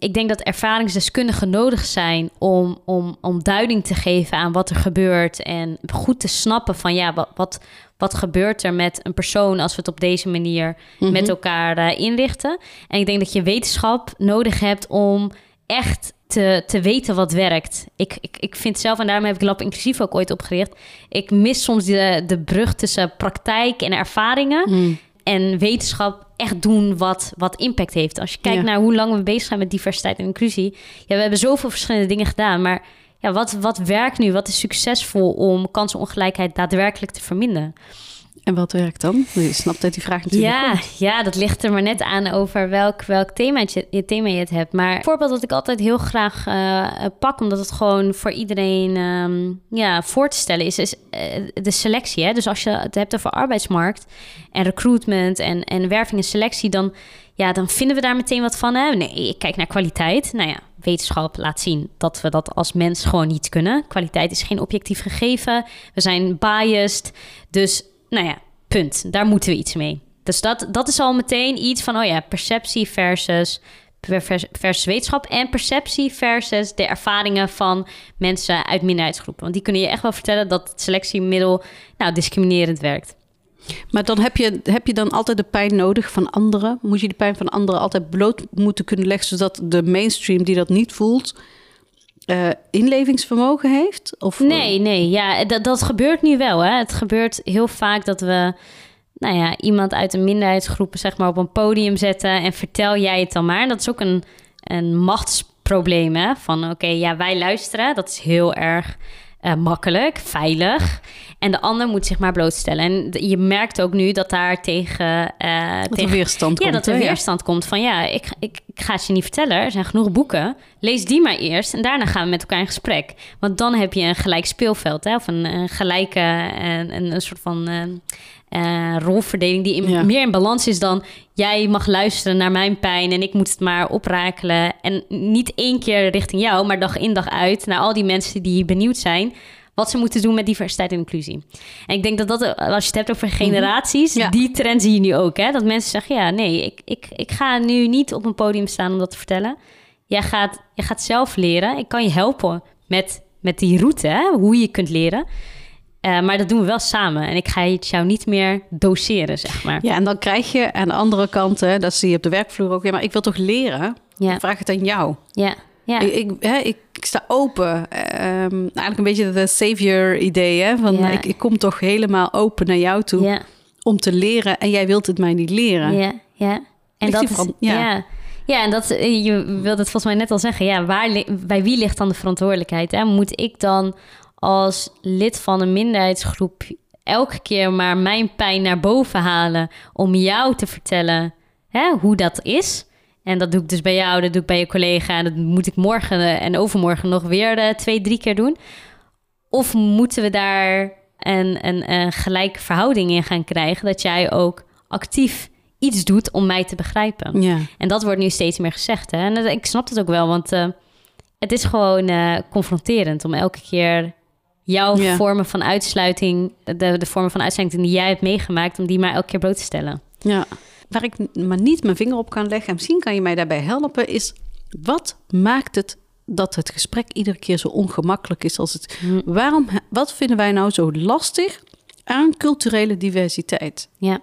ik denk dat ervaringsdeskundigen nodig zijn om, om, om duiding te geven aan wat er gebeurt. En goed te snappen van ja, wat, wat, wat gebeurt er met een persoon als we het op deze manier mm -hmm. met elkaar uh, inrichten. En ik denk dat je wetenschap nodig hebt om echt te, te weten wat werkt. Ik, ik, ik vind zelf, en daarom heb ik Lab Inclusief ook ooit opgericht. Ik mis soms de, de brug tussen praktijk en ervaringen. Mm. En wetenschap echt doen wat, wat impact heeft. Als je kijkt ja. naar hoe lang we bezig zijn met diversiteit en inclusie. Ja, we hebben zoveel verschillende dingen gedaan. Maar ja, wat, wat werkt nu? Wat is succesvol om kansenongelijkheid daadwerkelijk te verminderen? En wat werkt dan? Je snapt dat die vraag natuurlijk ja, komt. Ja, dat ligt er maar net aan over welk, welk thema, je, thema je het hebt. Maar een voorbeeld dat ik altijd heel graag uh, pak... omdat het gewoon voor iedereen um, ja, voor te stellen is... is uh, de selectie. Hè? Dus als je het hebt over arbeidsmarkt en recruitment... en, en werving en selectie... dan, ja, dan vinden we daar meteen wat van. Hè? Nee, ik kijk naar kwaliteit. Nou ja, wetenschap laat zien dat we dat als mens gewoon niet kunnen. Kwaliteit is geen objectief gegeven. We zijn biased. Dus nou ja, punt. Daar moeten we iets mee. Dus dat, dat is al meteen iets van, oh ja, perceptie versus, versus wetenschap. En perceptie versus de ervaringen van mensen uit minderheidsgroepen. Want die kunnen je echt wel vertellen dat het selectiemiddel nou, discriminerend werkt. Maar dan heb je, heb je dan altijd de pijn nodig van anderen? Moet je de pijn van anderen altijd bloot moeten kunnen leggen, zodat de mainstream die dat niet voelt, uh, inlevingsvermogen heeft? Of, nee, nee, ja, dat, dat gebeurt nu wel. Hè. Het gebeurt heel vaak dat we nou ja, iemand uit een minderheidsgroep zeg maar, op een podium zetten en vertel jij het dan maar. Dat is ook een, een machtsprobleem. Hè? Van oké, ja, wij luisteren. Dat is heel erg uh, makkelijk, veilig. En de ander moet zich maar blootstellen. En je merkt ook nu dat daar tegen... Uh, dat tegen, er weerstand ja, komt. dat er weerstand komt van... ja, ik, ik, ik ga het je niet vertellen. Er zijn genoeg boeken. Lees die maar eerst. En daarna gaan we met elkaar in gesprek. Want dan heb je een gelijk speelveld. Hè? Of een, een gelijke... Een, een, een soort van... Uh, uh, rolverdeling die in, ja. meer in balans is dan jij mag luisteren naar mijn pijn en ik moet het maar oprakelen. En niet één keer richting jou, maar dag in dag uit naar al die mensen die benieuwd zijn wat ze moeten doen met diversiteit en inclusie. En ik denk dat dat, als je het hebt over generaties, ja. die trend zie je nu ook. Hè? Dat mensen zeggen, ja, nee, ik, ik, ik ga nu niet op een podium staan om dat te vertellen. Jij gaat, jij gaat zelf leren. Ik kan je helpen met, met die route, hè? hoe je kunt leren. Uh, maar dat doen we wel samen. En ik ga het jou niet meer doseren, zeg maar. Ja, en dan krijg je aan de andere kant, hè, dat zie je op de werkvloer ook. Ja, maar ik wil toch leren? Ja. Ik vraag het aan jou. Ja. Ja. Ik, ik, hè, ik, ik, sta open. Um, eigenlijk een beetje het savior-idee. Hè? Van, Ja. ik, ik kom toch helemaal open naar jou toe Ja, om te leren. En jij wilt het mij niet leren. ja, ja. En dat is, ja. ja. ja. en dat, eh, je wilde het volgens mij net al zeggen. Ja, waar, bij wie ligt dan de verantwoordelijkheid? Hè? Moet ik dan als lid van een minderheidsgroep elke keer maar mijn pijn naar boven halen om jou te vertellen hè, hoe dat is? En dat doe ik dus bij jou, dat doe ik bij je collega. En dat moet ik morgen eh, en overmorgen nog weer eh, twee, drie keer doen. Of moeten we daar een, een, een gelijke verhouding in gaan krijgen? Dat jij ook actief iets doet om mij te begrijpen. Ja. En dat wordt nu steeds meer gezegd. Hè? En ik snap het ook wel, want eh, het is gewoon confronterend om elke keer jouw Ja. vormen van uitsluiting, de, de vormen van uitsluiting die jij hebt meegemaakt, om die maar elke keer bloot te stellen. Ja. Waar ik maar niet mijn vinger op kan leggen, en misschien kan je mij daarbij helpen, is wat maakt het dat het gesprek iedere keer zo ongemakkelijk is als het. Hm. Waarom, wat vinden wij nou zo lastig aan culturele diversiteit? Ja.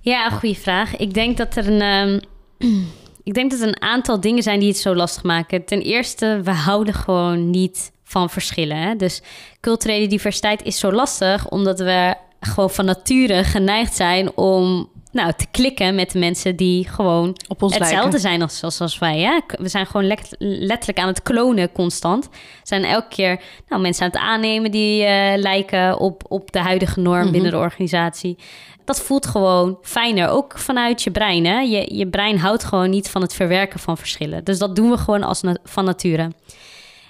Ja, goede vraag. Ik denk dat er een. ehm, ik denk dat er een aantal dingen zijn die het zo lastig maken. Ten eerste, we houden gewoon niet van verschillen. Hè? Dus culturele diversiteit is zo lastig omdat we gewoon van nature geneigd zijn om nou, te klikken met de mensen die gewoon Op ons hetzelfde lijken. zijn als, als, als wij. Hè? We zijn gewoon letterlijk aan het klonen constant. We zijn elke keer nou, mensen aan het aannemen die eh, lijken op, op de huidige norm Mhm. binnen de organisatie. Dat voelt gewoon fijner, ook vanuit je brein. Hè? Je, je brein houdt gewoon niet van het verwerken van verschillen. Dus dat doen we gewoon als na- van nature.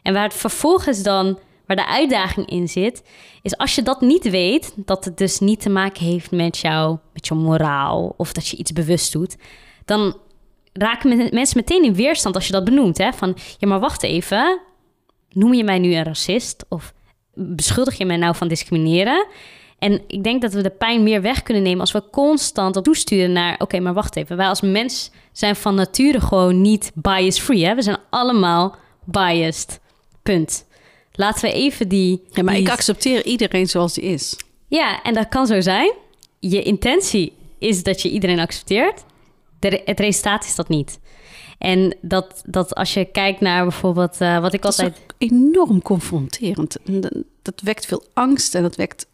En waar het vervolgens dan, waar de uitdaging in zit, is als je dat niet weet, dat het dus niet te maken heeft met jou, met je moraal of dat je iets bewust doet, dan raken men- mensen meteen in weerstand als je dat benoemt. Hè? Van ja, maar wacht even, noem je mij nu een racist of beschuldig je mij nou van discrimineren? En ik denk dat we de pijn meer weg kunnen nemen als we constant op toesturen naar... oké, maar wacht even. Wij als mens zijn van nature gewoon niet bias-free. We zijn allemaal biased. Punt. Laten we even die... Ja, maar die- ik accepteer iedereen zoals die is. Ja, en dat kan zo zijn. Je intentie is dat je iedereen accepteert. De, het resultaat is dat niet. En dat, dat als je kijkt naar bijvoorbeeld... eh, wat ik Dat is altijd... ook enorm confronterend. En Dat, dat wekt veel angst en dat wekt...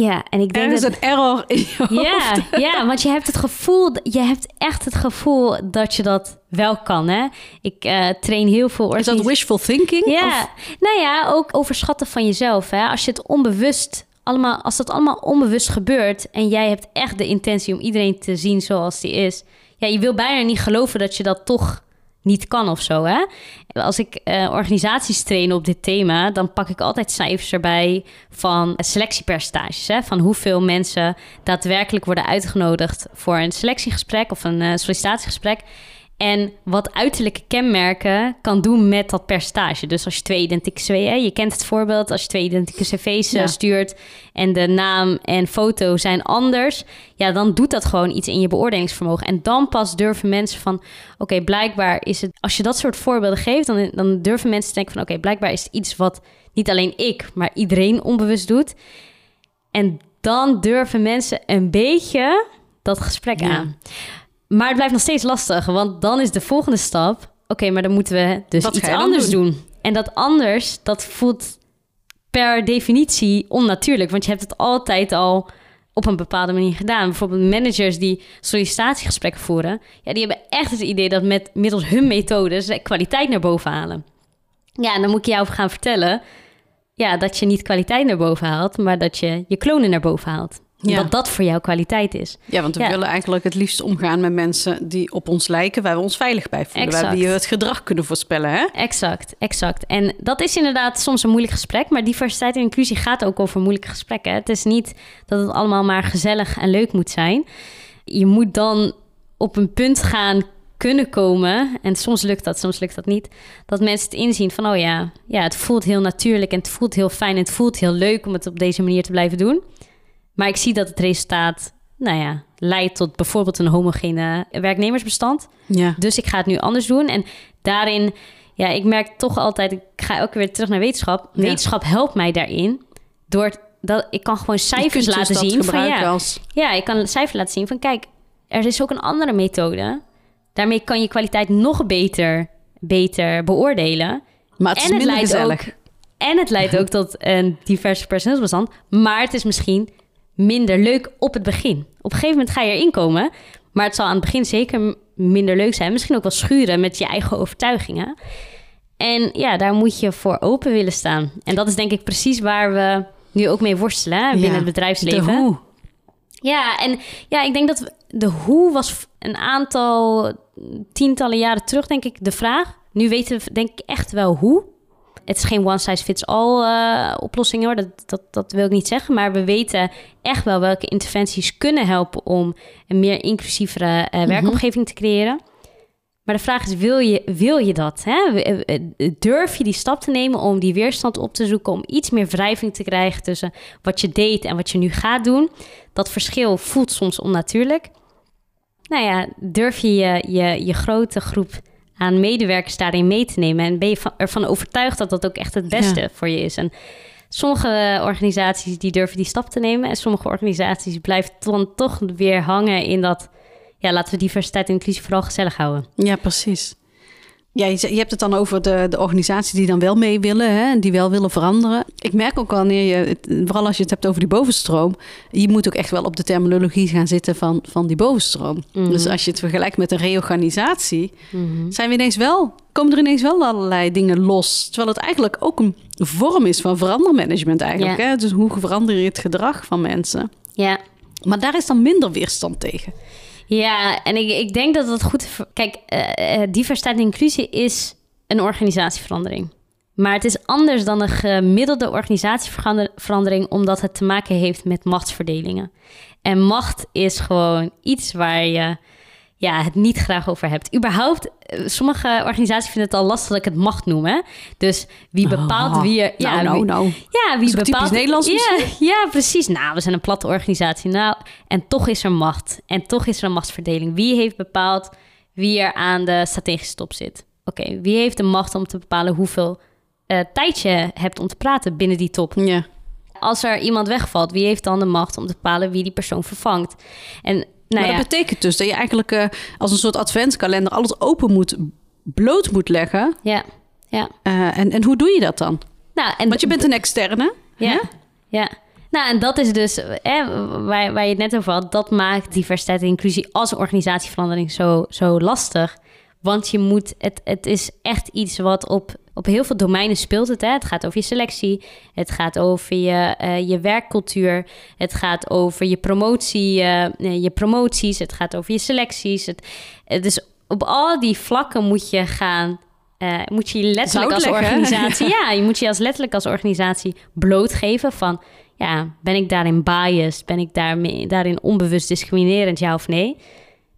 Ja, en ik denk Er is dat... een error in je Ja, hoofd. ja, want je hebt het gevoel, je hebt echt het gevoel dat je dat wel kan. Hè? Ik eh, train heel veel Is dat wishful thinking? Ja, Of- nou ja, ook overschatten van jezelf. Hè? Als je het onbewust allemaal, als dat allemaal onbewust gebeurt en jij hebt echt de intentie om iedereen te zien zoals die is, ja, je wil bijna niet geloven dat je dat toch niet kan of zo. Hè? Als ik eh, organisaties train op dit thema, dan pak ik altijd cijfers erbij van selectiepercentages. Hè? Van hoeveel mensen daadwerkelijk worden uitgenodigd voor een selectiegesprek of een eh, sollicitatiegesprek. En wat uiterlijke kenmerken kan doen met dat percentage. Dus als je twee identieke cv's, je kent het voorbeeld, als je twee identieke cv's eh, Ja. stuurt en de naam en foto zijn anders, ja, dan doet dat gewoon iets in je beoordelingsvermogen. En dan pas durven mensen van, oké, blijkbaar is het, als je dat soort voorbeelden geeft, dan, dan durven mensen te denken van, oké, blijkbaar is het iets wat niet alleen ik, maar iedereen onbewust doet. En dan durven mensen een beetje dat gesprek Ja. aan. Maar het blijft nog steeds lastig, want dan is de volgende stap... oké, maar dan moeten we dus Wat iets anders doen? doen. En dat anders, dat voelt per definitie onnatuurlijk. Want je hebt het altijd al op een bepaalde manier gedaan. Bijvoorbeeld managers die sollicitatiegesprekken voeren... Ja, die hebben echt het idee dat met middels hun methodes... de kwaliteit naar boven halen. Ja, en dan moet ik jou gaan vertellen... Ja, dat je niet kwaliteit naar boven haalt... maar dat je je klonen naar boven haalt. Ja. Dat dat voor jou kwaliteit is. Ja, want we Ja. willen eigenlijk het liefst omgaan met mensen die op ons lijken, waar we ons veilig bij voelen, waar we het gedrag kunnen voorspellen. Hè? Exact, exact. En dat is inderdaad soms een moeilijk gesprek, maar diversiteit en inclusie gaat ook over moeilijke gesprekken. Het is niet dat het allemaal maar gezellig en leuk moet zijn. Je moet dan op een punt gaan kunnen komen, en soms lukt dat, soms lukt dat niet, dat mensen het inzien van, oh ja, ja, het voelt heel natuurlijk en het voelt heel fijn en het voelt heel leuk om het op deze manier te blijven doen. Maar ik zie dat het resultaat, nou ja, leidt tot bijvoorbeeld een homogene werknemersbestand. Ja. Dus ik ga het nu anders doen. En daarin, ja, ik merk toch altijd, ik ga elke keer weer terug naar wetenschap. Ja. Wetenschap helpt mij daarin. Door dat ik kan gewoon cijfers dus laten zien. Van, ja, als... ja, ik kan cijfers laten zien van kijk, er is ook een andere methode. Daarmee kan je kwaliteit nog beter, beter beoordelen. Maar het is en het leidt gezellig. ook. En het leidt ook tot een divers personeelsbestand. Maar het is misschien minder leuk op het begin. Op een gegeven moment ga je erin komen. Maar het zal aan het begin zeker minder leuk zijn. Misschien ook wel schuren met je eigen overtuigingen. En ja, daar moet je voor open willen staan. En dat is denk ik precies waar we nu ook mee worstelen hè, binnen Ja, het bedrijfsleven. De hoe. Ja, en ja, ik denk dat we- de hoe was een aantal tientallen jaren terug, denk ik, de vraag. Nu weten we denk ik echt wel hoe. Het is geen one size fits all eh, oplossing hoor, dat, dat, dat wil ik niet zeggen. Maar we weten echt wel welke interventies kunnen helpen om een meer inclusievere eh, werkomgeving te creëren. Maar de vraag is, wil je, wil je dat? Hè? Eh, Durf je die stap te nemen om die weerstand op te zoeken... om iets meer wrijving te krijgen tussen wat je deed en wat je nu gaat doen? Dat verschil voelt soms onnatuurlijk. Nou ja, durf je je, je, je grote groep aan medewerkers daarin mee te nemen... en ben je van- ervan overtuigd dat dat ook echt het beste Ja. voor je is? En sommige organisaties die durven die stap te nemen... en sommige organisaties blijven dan toch weer hangen in dat... ja, laten we diversiteit en inclusie vooral gezellig houden. Ja, precies. Ja, je, je hebt het dan over de, de organisaties die dan wel mee willen hè, en die wel willen veranderen. Ik merk ook wanneer je, vooral als je het hebt over die bovenstroom, je moet ook echt wel op de terminologie gaan zitten van, van die bovenstroom. Mhm. Dus als je het vergelijkt met een reorganisatie, zijn we ineens wel, komen er ineens wel allerlei dingen los. Terwijl het eigenlijk ook een vorm is van verandermanagement eigenlijk. Ja. Hè? Dus hoe verander je het gedrag van mensen? Ja, Maar daar is dan minder weerstand tegen. Ja, en ik, ik denk dat het goed... Kijk, eh, eh, diversiteit en inclusie is een organisatieverandering. Maar het is anders dan een gemiddelde organisatieverandering... omdat het te maken heeft met machtsverdelingen. En macht is gewoon iets waar je ja, het niet graag over hebt. Überhaupt, eh, sommige organisaties vinden het al lastig dat ik het macht noem. Hè? Dus wie bepaalt Oh, wie er... Ja, nou, nou, wie- nou. ja, wie bepaalt... Nederlands ja, ja, precies. Nou, we zijn een platte organisatie. Nou, en toch is er macht. En toch is er een machtsverdeling. Wie heeft bepaald wie er aan de strategische top zit? Oké, wie heeft de macht om te bepalen hoeveel eh, tijd je hebt om te praten binnen die top? Ja. Als er iemand wegvalt, wie heeft dan de macht om te bepalen wie die persoon vervangt? En nou maar ja, dat betekent dus dat je eigenlijk eh, als een soort adventskalender alles open moet, bloot moet leggen. ja, ja. Eh, en, en hoe doe je dat dan? Nou, en Want je bent een externe. Ja, hè? ja. Nou, en dat is dus hè, waar, waar je het net over had. Dat maakt diversiteit en inclusie als organisatieverandering zo, zo lastig. Want je moet, het, het is echt iets wat op, op heel veel domeinen speelt. Het, hè. het gaat over je selectie, het gaat over je, eh, je werkcultuur, het gaat over je promotie, eh, je promoties, het gaat over je selecties. Het, is op al die vlakken moet je gaan. eh, moet je letterlijk als organisatie, ja, je moet je als letterlijk als organisatie blootgeven van, ja, ben ik daarin biased, ben ik daarmee, daarin onbewust discriminerend, ja of nee?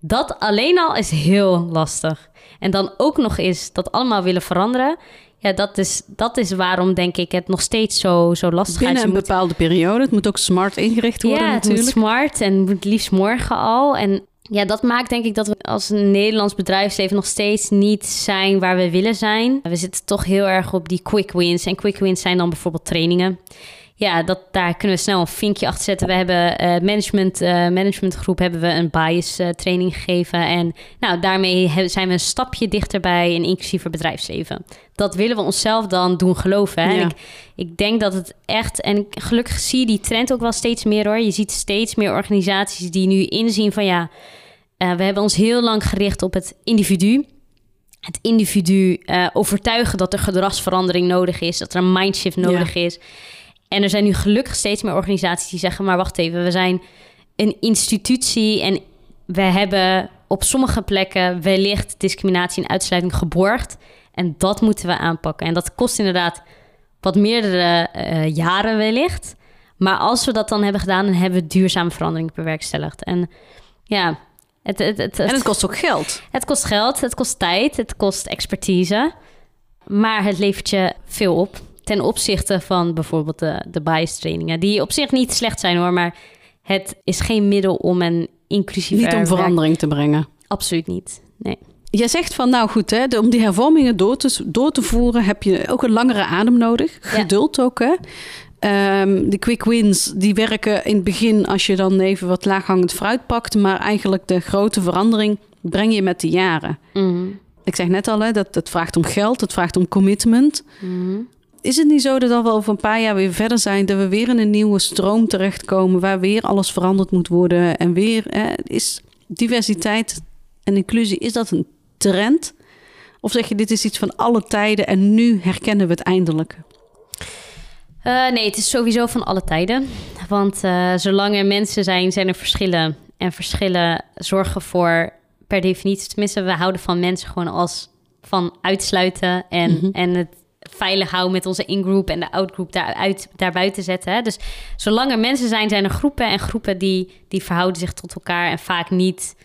Dat alleen al is heel lastig. En dan ook nog eens dat allemaal willen veranderen. Ja, dat is, dat is waarom denk ik het nog steeds zo, zo lastig Binnen is. Je een moet- bepaalde periode. Het moet ook smart ingericht worden ja, het moet natuurlijk. smart en moet liefst morgen al. En ja, dat maakt denk ik dat we als een Nederlands bedrijfsleven nog steeds niet zijn waar we willen zijn. We zitten toch heel erg op die quick wins. En quick wins zijn dan bijvoorbeeld trainingen. Ja, dat, daar kunnen we snel een vinkje achter zetten. We hebben eh management, eh, managementgroep hebben we een bias eh, training gegeven. En nou, daarmee he- zijn we een stapje dichter bij een inclusiever bedrijfsleven. Dat willen we onszelf dan doen geloven. Hè? En ik, ik denk dat het echt, en gelukkig zie je die trend ook wel steeds meer hoor. Je ziet steeds meer organisaties die nu inzien van ja, we hebben ons heel lang gericht op het individu. Het individu overtuigen dat er gedragsverandering nodig is, dat er een mindshift nodig is. En er zijn nu gelukkig steeds meer organisaties die zeggen: maar wacht even, we zijn een institutie en we hebben op sommige plekken wellicht discriminatie en uitsluiting geborgd. En dat moeten we aanpakken. En dat kost inderdaad wat meerdere eh, jaren wellicht. Maar als we dat dan hebben gedaan, dan hebben we duurzame verandering bewerkstelligd. En ja, het, het, het, En het kost ook geld. het kost geld, het kost tijd, het kost expertise. Maar het levert je veel op. Ten opzichte van bijvoorbeeld de, de bias trainingen. Die op zich niet slecht zijn hoor. Maar het is geen middel om een inclusief Niet om verandering te brengen. Absoluut niet. Nee. Jij zegt van, nou goed, hè, om die hervormingen door te, door te voeren... heb je ook een langere adem nodig. Geduld ook, hè. Ehm, de quick wins, die werken in het begin... als je dan even wat laaghangend fruit pakt... maar eigenlijk de grote verandering breng je met de jaren. Mhm. Ik zeg net al, hè, dat het vraagt om geld, het vraagt om commitment. Mhm. Is het niet zo dat we over een paar jaar weer verder zijn... dat we weer in een nieuwe stroom terechtkomen... waar weer alles veranderd moet worden... en weer hè, is diversiteit en inclusie, is dat een trend? Of zeg je, dit is iets van alle tijden en nu herkennen we het eindelijk? Eh, nee, het is sowieso van alle tijden. Want eh, zolang er mensen zijn, zijn er verschillen. En verschillen zorgen voor per definitie, tenminste, we houden van mensen gewoon als van uitsluiten en, Mhm. en het veilig houden met onze in-group en de out-group daaruit, daarbuiten zetten. Dus zolang er mensen zijn, zijn er groepen en groepen die, die verhouden zich tot elkaar en vaak niet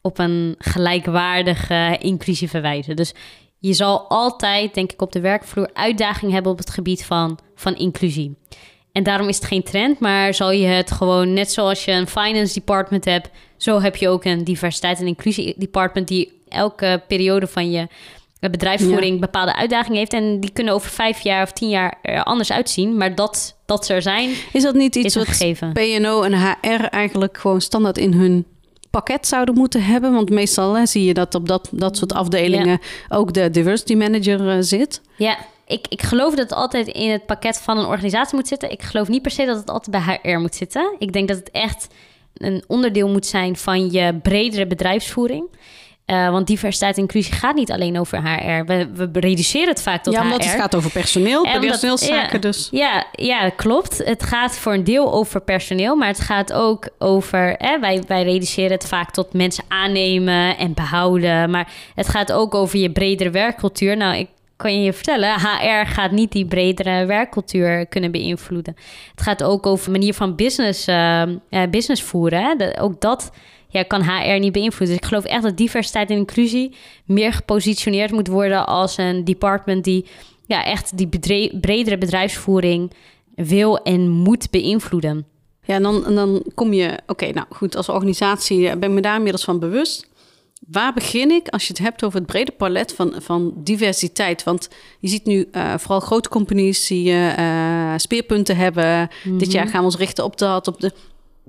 op een gelijkwaardige, inclusieve wijze. Dus je zal altijd, denk ik, op de werkvloer uitdaging hebben op het gebied van, van inclusie. En daarom is het geen trend, maar zal je het gewoon, net zoals je een finance department hebt, zo heb je ook een diversiteit en inclusie department die elke periode van je bedrijfsvoering bepaalde uitdagingen heeft. En die kunnen over vijf jaar of tien jaar er anders uitzien. Maar dat, dat ze er zijn, Is dat niet iets wat gegeven. PNO en HR eigenlijk gewoon standaard in hun pakket zouden moeten hebben? Want meestal hè, zie je dat op dat, dat soort afdelingen ook de diversity manager uh, zit. Ja, ik, ik geloof dat het altijd in het pakket van een organisatie moet zitten. Ik geloof niet per se dat het altijd bij HR moet zitten. Ik denk dat het echt een onderdeel moet zijn van je bredere bedrijfsvoering. Uh, want diversiteit en inclusie gaat niet alleen over HR. We, we reduceren het vaak tot ja, HR. omdat het gaat over personeel, En personeelszaken ja, dus. Ja, ja, klopt. Het gaat voor een deel over personeel, maar het gaat ook over... Hè, wij, wij reduceren het vaak tot mensen aannemen en behouden. Maar het gaat ook over je bredere werkcultuur. Nou, ik kan je vertellen, HR gaat niet die bredere werkcultuur kunnen beïnvloeden. Het gaat ook over manier van business, eh, eh, business voeren. Hè. De- ook dat ja, kan HR niet beïnvloeden. Dus ik geloof echt dat diversiteit en inclusie meer gepositioneerd moet worden als een department die ja, echt die bredere bedrijfsvoering wil en moet beïnvloeden. Ja, en dan, en dan kom je... Oké, nou goed, als organisatie eh, ben ik me daar inmiddels van bewust. Waar begin ik als je het hebt over het brede palet van, van diversiteit? Want je ziet nu eh, vooral grote companies die eh, speerpunten hebben. Dit jaar gaan we ons richten op dat, op de...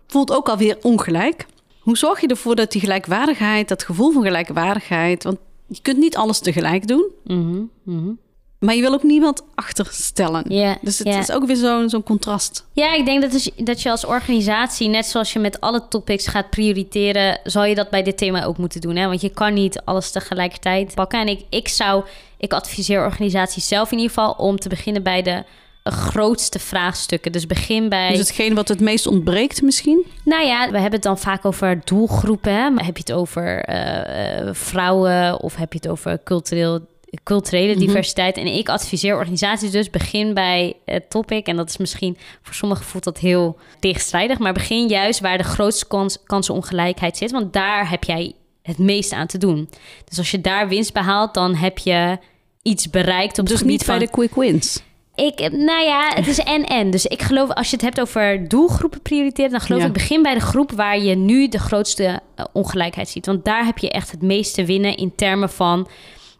Voelt ook alweer ongelijk. Hoe zorg je ervoor dat die gelijkwaardigheid, dat gevoel van gelijkwaardigheid... Want je kunt niet alles tegelijk doen, Mhm, mhm. maar je wil ook niemand achterstellen. Dus het is ook weer zo'n zo'n contrast. Ja, ik denk dat, dus, dat je als organisatie, net zoals je met alle topics gaat prioriteren, zal je dat bij dit thema ook moeten doen. Hè? Want je kan niet alles tegelijkertijd pakken. En ik, ik zou, ik adviseer organisaties zelf in ieder geval om te beginnen bij de grootste vraagstukken. Dus begin bij. Dus hetgeen wat het meest ontbreekt misschien? Nou ja, we hebben het dan vaak over doelgroepen. Hè? Maar heb je het over eh, eh, vrouwen of heb je het over cultureel, culturele Mhm. diversiteit? En ik adviseer organisaties dus begin bij het topic. En dat is misschien voor sommigen voelt dat heel tegenstrijdig. Maar begin juist waar de grootste kans, kansenongelijkheid zit. Want daar heb jij het meeste aan te doen. Dus als je daar winst behaalt, dan heb je iets bereikt op Dus niet bij van... de quick wins. Ik, nou ja, het is en-en. Dus ik geloof, als je het hebt over doelgroepen prioriteren... dan geloof Ja. ik, begin bij de groep waar je nu de grootste eh, ongelijkheid ziet. Want daar heb je echt het meeste winnen in termen van...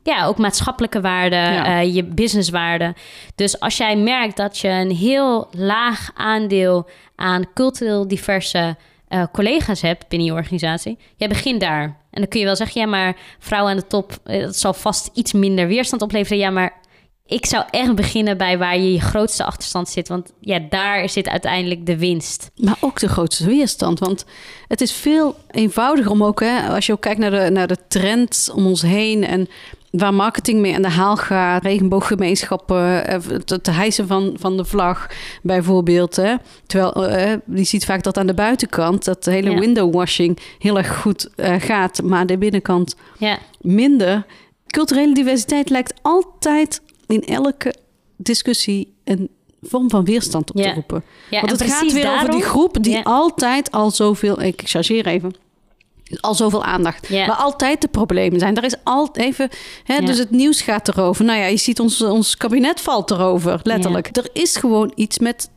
ja, ook maatschappelijke waarden, Ja. eh, je businesswaarden. Dus als jij merkt dat je een heel laag aandeel... aan cultureel diverse eh, collega's hebt binnen je organisatie... jij begint daar. En dan kun je wel zeggen, ja, maar vrouwen aan de top... dat zal vast iets minder weerstand opleveren. Ja, maar ik zou echt beginnen bij waar je je grootste achterstand zit. Want ja, daar zit uiteindelijk de winst. Maar ook de grootste weerstand. Want het is veel eenvoudiger om ook, hè, als je ook kijkt naar de, naar de trends om ons heen en waar marketing mee aan de haal gaat, regenbooggemeenschappen, eh, het hijsen van, van de vlag bijvoorbeeld. Hè. Terwijl eh, je ziet vaak dat aan de buitenkant dat de hele Ja. windowwashing heel erg goed eh, gaat, maar aan de binnenkant Ja, minder. Culturele diversiteit lijkt altijd in elke discussie een vorm van weerstand op te Ja. roepen. ja Want het gaat weer over die groep die Ja. altijd al zoveel... Ik chargeer even. Al zoveel aandacht. Ja. Waar altijd de problemen zijn. Daar is altijd even... Hè. Dus het nieuws gaat erover. Nou ja, je ziet ons, ons kabinet valt erover. Letterlijk. Er is gewoon iets met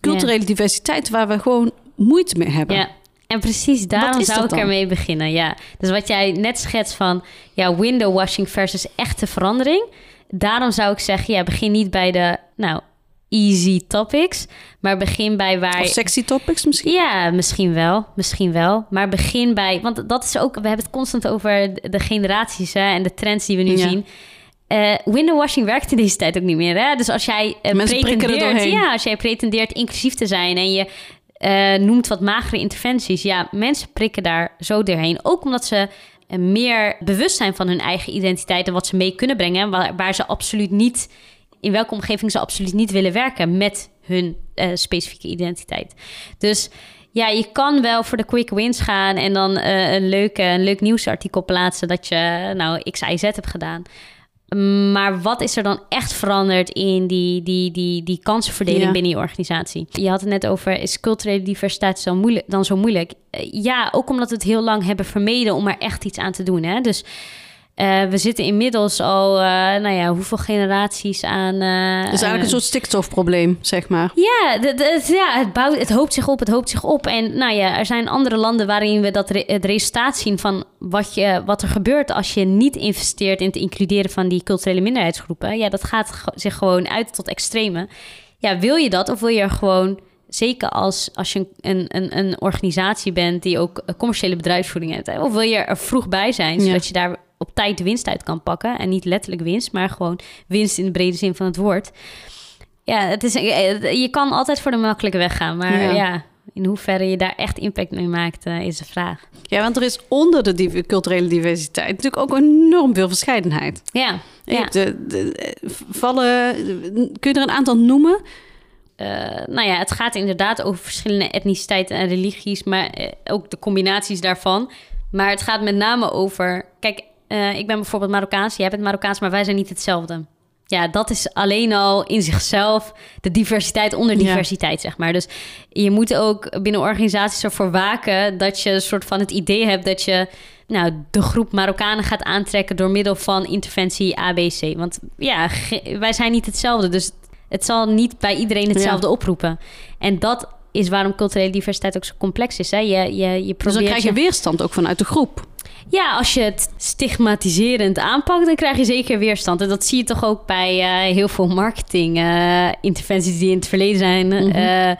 culturele diversiteit... waar we gewoon moeite mee hebben. Ja. En precies daarom zou ik dan? ermee beginnen. Ja. Dus wat jij net schetst van ja, window washing versus echte verandering. Daarom zou ik zeggen, ja, begin niet bij de nou, easy topics. Maar begin bij waar... Of sexy topics misschien. Ja, misschien wel. Misschien wel. Maar begin bij... Want dat is ook... We hebben het constant over de generaties hè, en de trends die we nu Ja. zien. Eh windowwashing werkt in deze tijd ook niet meer. Hè? Dus als jij Mensen er pretendeert... Ja, als jij pretendeert inclusief te zijn... en je eh, noemt wat magere interventies... ja, mensen prikken daar zo doorheen. Ook omdat ze meer bewust zijn van hun eigen identiteit... en wat ze mee kunnen brengen... waar, waar ze absoluut niet... in welke omgeving ze absoluut niet willen werken... met hun eh, specifieke identiteit. Dus ja, je kan wel voor de quick wins gaan en dan eh, een, leuke, een leuk nieuwsartikel plaatsen dat je nou X, Y, Z hebt gedaan. Maar wat is er dan echt veranderd in die, die, die, die kansenverdeling Ja. binnen je organisatie? Je had het net over, is culturele diversiteit zo moeilijk, dan zo moeilijk? Eh, Ja, ook omdat we het heel lang hebben vermeden om er echt iets aan te doen. Hè? Dus eh, we zitten inmiddels al, eh, nou ja, hoeveel generaties aan... eh, Het is eigenlijk een soort stikstofprobleem, zeg maar. ja, ja het, bouwt, het hoopt zich op, het hoopt zich op. En nou ja, er zijn andere landen waarin we dat re- het resultaat zien van wat, je, wat er gebeurt als je niet investeert in het includeren van die culturele minderheidsgroepen. Ja, dat gaat zich gewoon uit tot extreme. Ja, wil je dat of wil je er gewoon zeker als, als je een, een, een organisatie bent die ook commerciële bedrijfsvoering heeft. Of wil je er vroeg bij zijn, zodat je daar op tijd winst uit kan pakken. En niet letterlijk winst, maar gewoon winst in de brede zin van het woord. Ja, het is, je kan altijd voor de makkelijke weg gaan. Maar ja, in hoeverre je daar echt impact mee maakt, uh, is de vraag. Ja, want er is onder de div culturele diversiteit natuurlijk ook enorm veel verscheidenheid. Ja. ja. De, de, vallen, kun je er een aantal noemen? Uh, nou ja, het gaat inderdaad over verschillende etniciteiten en religies, maar ook de combinaties daarvan. Maar het gaat met name over. Kijk, ik ben bijvoorbeeld Marokkaans, jij bent Marokkaans, maar wij zijn niet hetzelfde ja, dat is alleen al in zichzelf de diversiteit onder diversiteit, zeg maar. Dus je moet ook binnen organisaties ervoor waken dat je een soort van het idee hebt dat je nou, de groep Marokkanen gaat aantrekken door middel van interventie ABC. Want ja, wij zijn niet hetzelfde, dus het zal niet bij iedereen hetzelfde oproepen. En dat is waarom culturele diversiteit ook zo complex is. Hè? Je, je, je probeert dus dan krijg je weerstand ook vanuit de groep. Ja, als je het stigmatiserend aanpakt, dan krijg je zeker weerstand. En dat zie je toch ook bij uh, heel veel marketing-interventies uh, die in het verleden zijn. Mm -hmm.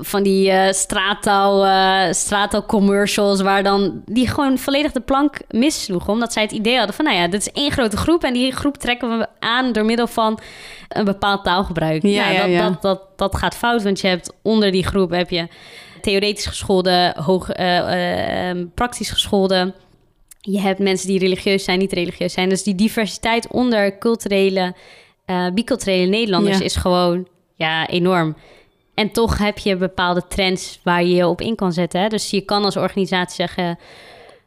Van die uh, straattaal, commercials waar dan die gewoon volledig de plank missloegen. Omdat zij het idee hadden van, nou ja, dit is één grote groep. En die groep trekken we aan door middel van een bepaald taalgebruik. Ja, ja, dat, ja. Dat, dat, dat gaat fout, want je hebt onder die groep heb je theoretisch geschoolde, hoog, ehm, praktisch geschoolde je hebt mensen die religieus zijn, niet religieus zijn. Dus die diversiteit onder culturele, uh, biculturele Nederlanders is gewoon ja, enorm. En toch heb je bepaalde trends waar je je op in kan zetten. Hè? Dus je kan als organisatie zeggen: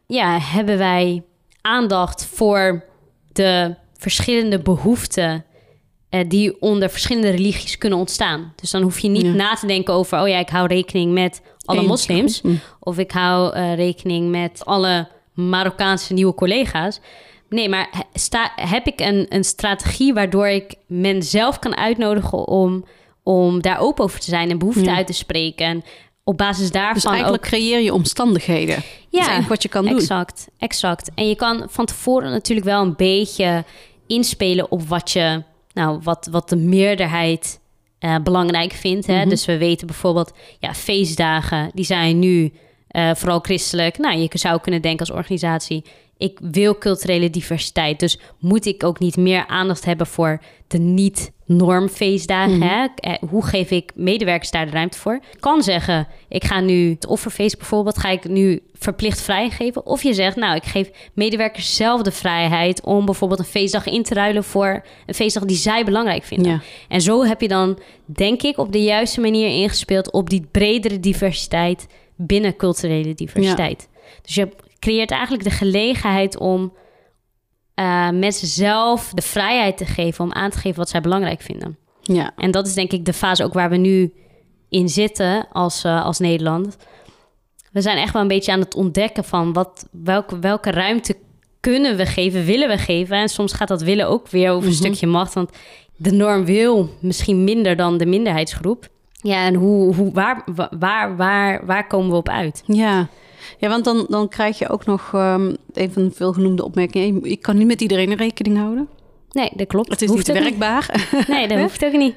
ja, hebben wij aandacht voor de verschillende behoeften uh, die onder verschillende religies kunnen ontstaan. Dus dan hoef je niet na te denken over: oh ja, ik hou rekening met alle moslims. Mm. Of ik hou uh, rekening met alle Marokkaanse nieuwe collega's. Nee, maar sta, heb ik een, een strategie waardoor ik men zelf kan uitnodigen om, om daar open over te zijn en behoeften uit te spreken. En op basis daarvan. Dus eigenlijk ook... creëer je omstandigheden. Ja, wat je kan doen. Exact, exact. En je kan van tevoren natuurlijk wel een beetje inspelen op wat je, nou, wat, wat de meerderheid uh, belangrijk vindt. Hè? Mhm. Dus we weten bijvoorbeeld, ja, feestdagen, die zijn nu uh, vooral christelijk. Nou, je zou kunnen denken als organisatie: ik wil culturele diversiteit. Dus moet ik ook niet meer aandacht hebben voor de niet-normfeestdagen? Mm -hmm. Hoe geef ik medewerkers daar de ruimte voor? Ik kan zeggen: ik ga nu het offerfeest bijvoorbeeld, ga ik nu verplicht vrijgeven. Of je zegt: nou, ik geef medewerkers zelf de vrijheid om bijvoorbeeld een feestdag in te ruilen voor een feestdag die zij belangrijk vinden. En zo heb je dan, denk ik, op de juiste manier ingespeeld op die bredere diversiteit binnen culturele diversiteit. Dus je creëert eigenlijk de gelegenheid om uh, mensen zelf de vrijheid te geven om aan te geven wat zij belangrijk vinden. Ja. En dat is denk ik de fase ook waar we nu in zitten als, uh, als Nederland. We zijn echt wel een beetje aan het ontdekken van wat, welke, welke ruimte kunnen we geven, willen we geven. En soms gaat dat willen ook weer over een mhm. stukje macht. Want de norm wil misschien minder dan de minderheidsgroep. Ja, en hoe, hoe, waar, waar, waar, waar komen we op uit? Ja, ja want dan, dan krijg je ook nog um, een van de veelgenoemde opmerkingen. Ik kan niet met iedereen rekening houden. Nee, dat klopt. Het is niet werkbaar. Niet. Nee, dat hoeft ook niet.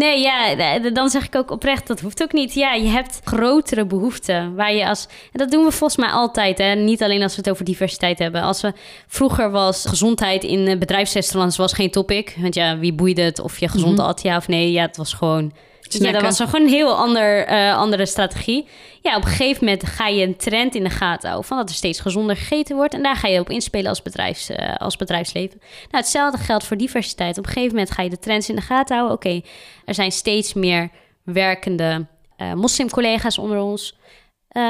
Nee, ja, dan zeg ik ook oprecht, dat hoeft ook niet. Ja, je hebt grotere behoeften waar je als... En dat doen we volgens mij altijd, hè. Niet alleen als we het over diversiteit hebben. Als we... Vroeger was gezondheid in bedrijfsrestaurants was geen topic. Want ja, wie boeide het of je gezond mm at, ja of nee? Ja, het was gewoon ja, dat was gewoon een heel ander, uh, andere strategie. Ja, op een gegeven moment ga je een trend in de gaten houden... van dat er steeds gezonder gegeten wordt... en daar ga je op inspelen als, bedrijfs, uh, als bedrijfsleven. Nou, hetzelfde geldt voor diversiteit. Op een gegeven moment ga je de trends in de gaten houden. Oké, er zijn steeds meer werkende uh, moslimcollega's onder ons.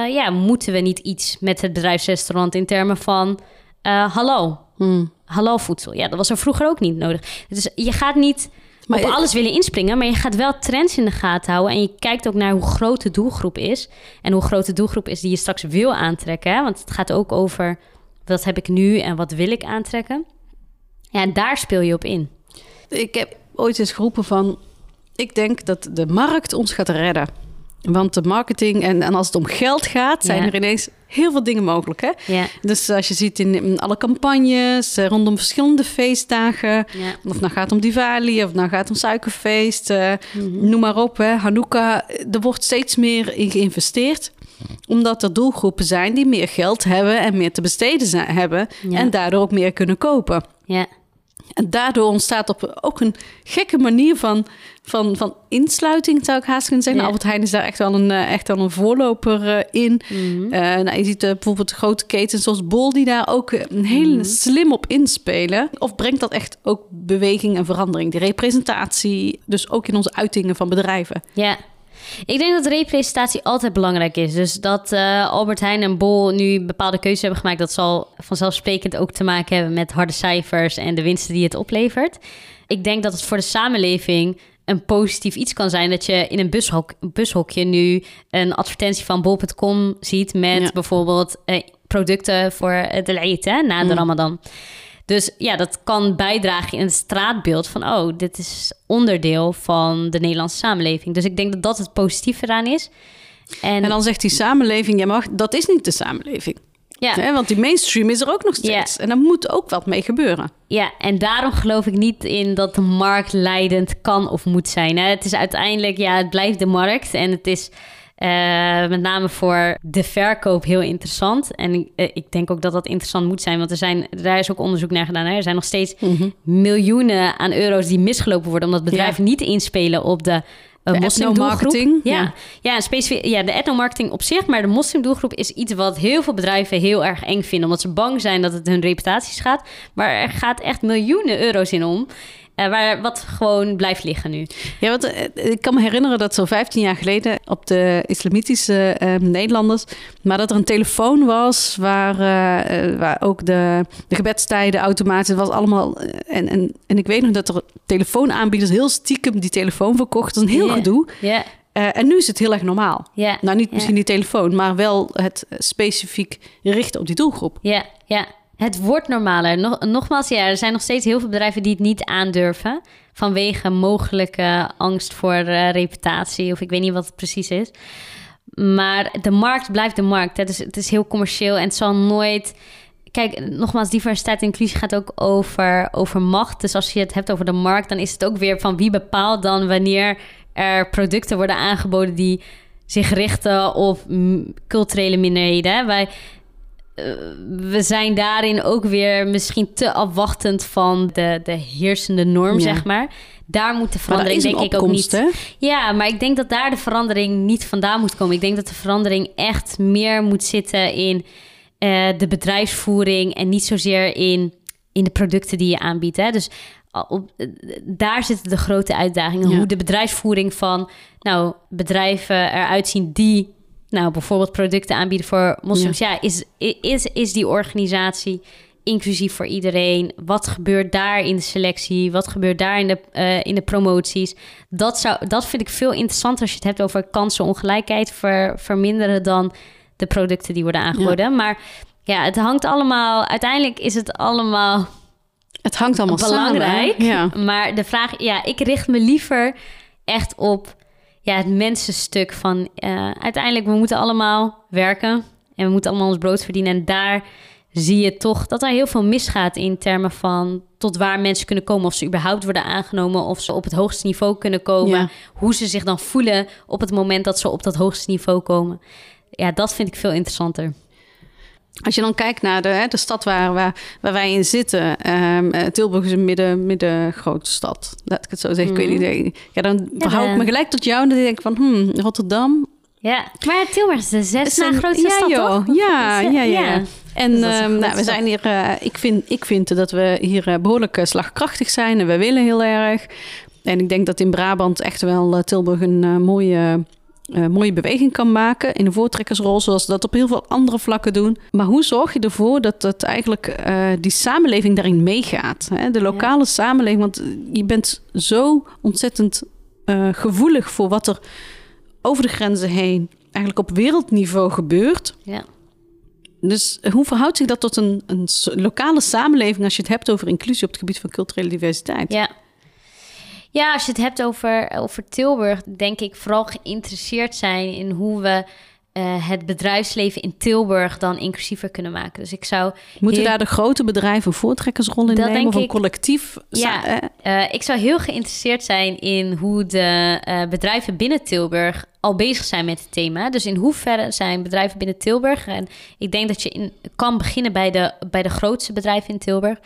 ja, moeten we niet iets met het bedrijfsrestaurant... in termen van hallo, hmm. hallo voedsel? Ja, dat was er vroeger ook niet nodig. Dus je gaat niet maar op alles willen inspringen. Maar je gaat wel trends in de gaten houden. En je kijkt ook naar hoe groot de doelgroep is. En hoe groot de doelgroep is die je straks wil aantrekken. Hè? Want het gaat ook over wat heb ik nu en wat wil ik aantrekken. Ja, en daar speel je op in. Ik heb ooit eens geroepen van... Ik denk dat de markt ons gaat redden. Want de marketing en, en als het om geld gaat, zijn er ineens heel veel dingen mogelijk. Hè? Ja. Dus als je ziet in, in alle campagnes eh, rondom verschillende feestdagen, of het nou gaat om Diwali, of het nou gaat om suikerfeest, eh, Mhm. noem maar op, hè, Hanukkah. Er wordt steeds meer in geïnvesteerd, omdat er doelgroepen zijn die meer geld hebben en meer te besteden zijn, hebben en daardoor ook meer kunnen kopen. Ja. En daardoor ontstaat op ook een gekke manier van, van, van insluiting, zou ik haast kunnen zeggen. Ja. Albert Heijn is daar echt wel een, eh, echt wel een voorloper eh, in. Mhm. Eh, nou, je ziet bijvoorbeeld de grote ketens zoals Bol... die daar ook heel Mhm. slim op inspelen. Of brengt dat echt ook beweging en verandering? Die representatie, dus ook in onze uitingen van bedrijven. Ja. Ik denk dat representatie altijd belangrijk is. Dus dat Albert Heijn en Bol nu bepaalde keuzes hebben gemaakt... dat zal vanzelfsprekend ook te maken hebben met harde cijfers... en de winsten die het oplevert. Ik denk dat het voor de samenleving een positief iets kan zijn... dat je in een bushok, bushokje nu een advertentie van bol.com ziet... met Ja. bijvoorbeeld eh, producten voor het Eid, hè, na de Mm. Ramadan. Dus ja, dat kan bijdragen in het straatbeeld van... oh, dit is onderdeel van de Nederlandse samenleving. Dus ik denk dat dat het positieve eraan is. En, En dan zegt die samenleving, ja, maar dat is niet de samenleving. Ja? Want die mainstream is er ook nog steeds. En daar moet ook wat mee gebeuren. ja, en daarom geloof ik niet in dat de markt leidend kan of moet zijn. Hè. Het is uiteindelijk, ja, het blijft de markt. En het is eh, met name voor de verkoop heel interessant. En ik, eh, ik denk ook dat dat interessant moet zijn. Want er zijn, daar is ook onderzoek naar gedaan. Hè. Er zijn nog steeds miljoenen aan euro's die misgelopen worden... omdat bedrijven niet inspelen op de... Uh, De moslimdoelgroep. ethnomarketing, Ja, ja. ja. specifiek, ja, de etnomarketing op zich, maar de moslimdoelgroep is iets wat heel veel bedrijven heel erg eng vinden, omdat ze bang zijn dat het hun reputatie schaadt. Maar er gaat echt miljoenen euro's in om, eh, waar, wat gewoon blijft liggen nu. Ja, want eh, ik kan me herinneren dat zo 15 jaar geleden op de islamitische eh, Nederlanders, maar dat er een telefoon was waar, eh, eh, waar ook de, de gebedstijden automatisch was allemaal. eh, en, en, en ik weet nog dat er telefoonaanbieders heel stiekem die telefoon verkochten. Dat is een heel gedoe. Ja, Eh, en nu is het heel erg normaal. ja, Nou, niet misschien die telefoon, maar wel het eh, specifiek richten op die doelgroep. ja, ja. Het wordt normaler. Nog, nogmaals, ja, er zijn nog steeds heel veel bedrijven die het niet aandurven. Vanwege mogelijke angst voor eh, reputatie. Of ik weet niet wat het precies is. Maar de markt blijft de markt. Het is, het is heel commercieel en het zal nooit. Kijk, nogmaals, diversiteit en inclusie gaat ook over, over macht. Dus als je het hebt over de markt, dan is het ook weer van wie bepaalt dan wanneer er producten worden aangeboden die zich richten op culturele minderheden. Wij, we zijn daarin ook weer misschien te afwachtend van de, de heersende norm, Ja. zeg maar. Daar moet de verandering denk ik ook niet. hè? Ja, maar ik denk dat daar de verandering niet vandaan moet komen. Ik denk dat de verandering echt meer moet zitten in eh, de bedrijfsvoering en niet zozeer in, in de producten die je aanbiedt. Hè? Dus op, eh, daar zitten de grote uitdagingen. Ja. Hoe de bedrijfsvoering van nou, bedrijven eruit zien die nou, bijvoorbeeld producten aanbieden voor moslims. Ja, is, is, is die organisatie inclusief voor iedereen? Wat gebeurt daar in de selectie? Wat gebeurt daar in de, eh, in de promoties? Dat, zou, dat vind ik veel interessanter als je het hebt over kansenongelijkheid ver, verminderen dan de producten die worden aangeboden. Maar ja, het hangt allemaal. Uiteindelijk is het allemaal Het hangt allemaal belangrijk. samen. Ja. Maar de vraag, ja, ik richt me liever echt op ja, het mensenstuk van eh, uiteindelijk, we moeten allemaal werken en we moeten allemaal ons brood verdienen. En daar zie je toch dat er heel veel misgaat in termen van tot waar mensen kunnen komen, of ze überhaupt worden aangenomen, of ze op het hoogste niveau kunnen komen, Ja. hoe ze zich dan voelen op het moment dat ze op dat hoogste niveau komen. Ja, dat vind ik veel interessanter. Als je dan kijkt naar de, hè, de stad waar, waar, waar wij in zitten. ehm, eh, Tilburg is een midden, middengrote stad. Laat ik het zo zeggen. Ik weet niet. Ja, dan verhoud ik de- me gelijk tot jou. En dan denk ik van, hmm, Rotterdam. Ja, maar Tilburg is de zes is na een- grootste ja, stad, joh. toch? Ja, ja, ja, ja. En ehm, grote nou, we zijn hier, eh, ik, vind, ik vind dat we hier eh, behoorlijk eh, slagkrachtig zijn. En we willen heel erg. En ik denk dat in Brabant echt wel eh, Tilburg een eh, mooie, eh, mooie beweging kan maken. In de voortrekkersrol, zoals ze dat op heel veel andere vlakken doen. Maar hoe zorg je ervoor dat het eigenlijk eh, die samenleving daarin meegaat? Hè? De lokale samenleving. Want je bent zo ontzettend eh, gevoelig voor wat er over de grenzen heen eigenlijk op wereldniveau gebeurt. Ja. Dus hoe verhoudt zich dat tot een, een lokale samenleving als je het hebt over inclusie op het gebied van culturele diversiteit? Ja. Ja, als je het hebt over, over Tilburg, denk ik vooral geïnteresseerd zijn in hoe we eh, het bedrijfsleven in Tilburg dan inclusiever kunnen maken. Dus ik zou. Moeten heel- daar de grote bedrijven een voortrekkersrol in Dat nemen? Of een ik- collectief? Ja. eh, ik zou heel geïnteresseerd zijn in hoe de eh, bedrijven binnen Tilburg al bezig zijn met het thema. Dus in hoeverre zijn bedrijven binnen Tilburg. En ik denk dat je in, kan beginnen bij de, bij de grootste bedrijven in Tilburg.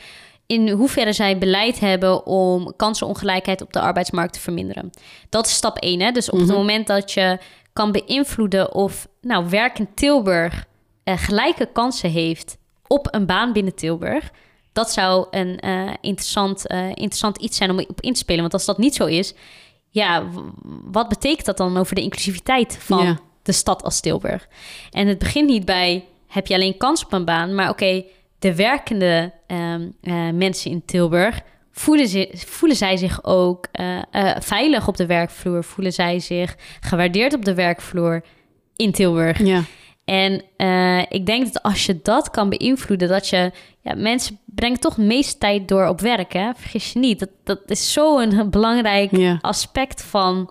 In hoeverre zij beleid hebben om kansenongelijkheid op de arbeidsmarkt te verminderen. Dat is stap 1. Hè? Dus op het moment dat je kan beïnvloeden of nou, werk in Tilburg eh, gelijke kansen heeft op een baan binnen Tilburg. Dat zou een eh, interessant, eh, interessant iets zijn om op in te spelen. Want als dat niet zo is, ja, wat betekent dat dan over de inclusiviteit van Ja. de stad als Tilburg? En het begint niet bij heb je alleen kans op een baan, maar oké, de werkende ehm, eh, mensen in Tilburg. Voelen, ze, voelen zij zich ook eh, eh, veilig op de werkvloer? Voelen zij zich gewaardeerd op de werkvloer in Tilburg? ja. En ik denk dat als je dat kan beïnvloeden, dat je ja, mensen brengen toch de meeste tijd door op werk. Hè? Vergis je niet. Dat, dat is zo'n belangrijk Ja. aspect van,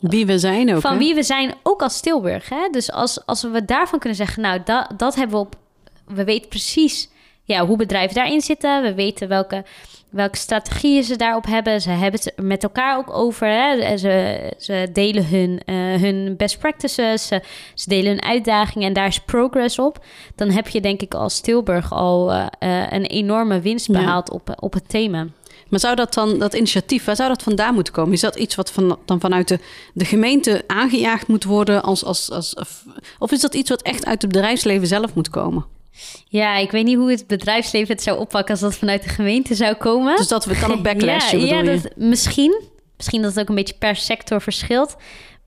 Wie we zijn ook. van hè? wie we zijn, ook als Tilburg. Hè? Dus als, als we daarvan kunnen zeggen, nou, dat, dat hebben we op. We weten precies ja, hoe bedrijven daarin zitten. We weten welke, welke strategieën ze daarop hebben. Ze hebben het met elkaar ook over. Hè? Ze, ze delen hun, eh, hun best practices. Ze, ze delen hun uitdagingen en daar is progress op. Dan heb je denk ik als Tilburg al eh, eh, een enorme winst Ja. behaald op, op het thema. Maar zou dat dan, dat initiatief, waar zou dat vandaan moeten komen? Is dat iets wat van, dan vanuit de, de gemeente aangejaagd moet worden? Als, als, als, of, of is dat iets wat echt uit het bedrijfsleven zelf moet komen? Ja, ik weet niet hoe het bedrijfsleven het zou oppakken als dat vanuit de gemeente zou komen. Dus dat we kan ook backlashen, ja, ja, dat, misschien. Misschien dat het ook een beetje per sector verschilt.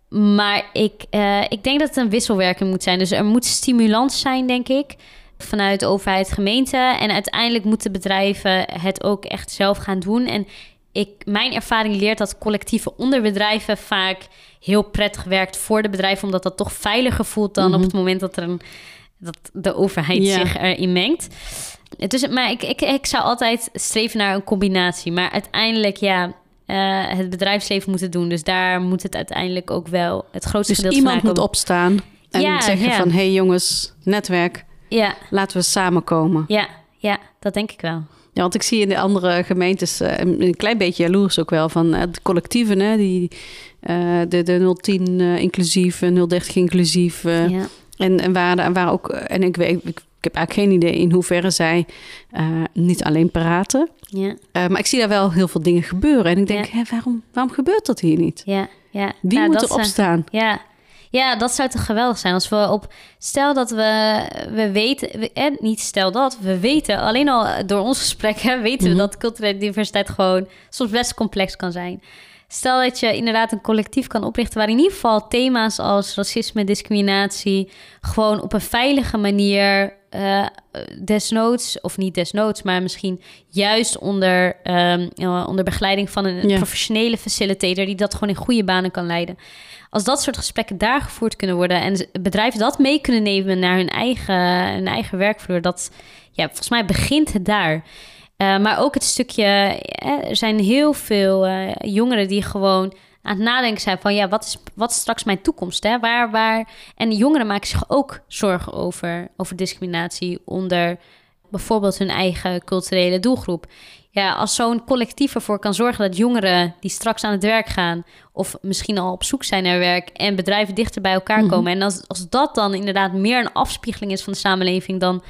Maar ik, eh, ik denk dat het een wisselwerking moet zijn. Dus er moet stimulans zijn, denk ik. Vanuit overheid, gemeente. En uiteindelijk moeten bedrijven het ook echt zelf gaan doen. En ik, mijn ervaring leert dat collectieve onderbedrijven vaak heel prettig werkt voor de bedrijven. Omdat dat toch veiliger voelt dan op het moment dat er een dat de overheid Ja. zich erin mengt. Dus, maar ik, ik, ik zou altijd streven naar een combinatie. Maar uiteindelijk, ja, eh, het bedrijfsleven moet het doen. Dus daar moet het uiteindelijk ook wel het grootste Dus gedeelte iemand moet opstaan en Ja, zeggen ja. van... hé hey jongens, netwerk, Ja, laten we samenkomen. ja, ja, dat denk ik wel. Ja, want ik zie in de andere gemeentes eh, een klein beetje jaloers ook wel van eh, de collectieven, hè, die, de, de 010 eh, inclusief, eh, 030 inclusief. ja. En, en, waar, waar ook, en ik, weet, ik, heb eigenlijk geen idee in hoeverre zij eh, niet alleen praten, Ja, eh, maar ik zie daar wel heel veel dingen gebeuren. En ik denk, Ja. hè, waarom, waarom gebeurt dat hier niet? ja, ja. Wie Ja, moet dat erop zijn- staan? Ja. ja, dat zou toch geweldig zijn als we op... Stel dat we, we weten... we- En niet stel dat, we weten... Alleen al door ons gesprekken weten Mhm. we dat culturele diversiteit gewoon soms best complex kan zijn. Stel dat je inderdaad een collectief kan oprichten... waar in ieder geval thema's als racisme, discriminatie... gewoon op een veilige manier... eh, desnoods, of niet desnoods, maar misschien juist onder, ehm, eh, onder begeleiding van een Ja. professionele facilitator die dat gewoon in goede banen kan leiden. Als dat soort gesprekken daar gevoerd kunnen worden en bedrijven dat mee kunnen nemen naar hun eigen, hun eigen werkvloer, dat ja, volgens mij begint het daar. Eh, maar ook het stukje, eh, er zijn heel veel eh, jongeren die gewoon aan het nadenken zijn van ja, wat is, wat is straks mijn toekomst? Hè? Waar, waar? En jongeren maken zich ook zorgen over, over discriminatie onder bijvoorbeeld hun eigen culturele doelgroep. Ja, als zo'n collectief ervoor kan zorgen dat jongeren die straks aan het werk gaan, of misschien al op zoek zijn naar werk en bedrijven dichter bij elkaar Mhm. komen. En als, als dat dan inderdaad meer een afspiegeling is van de samenleving dan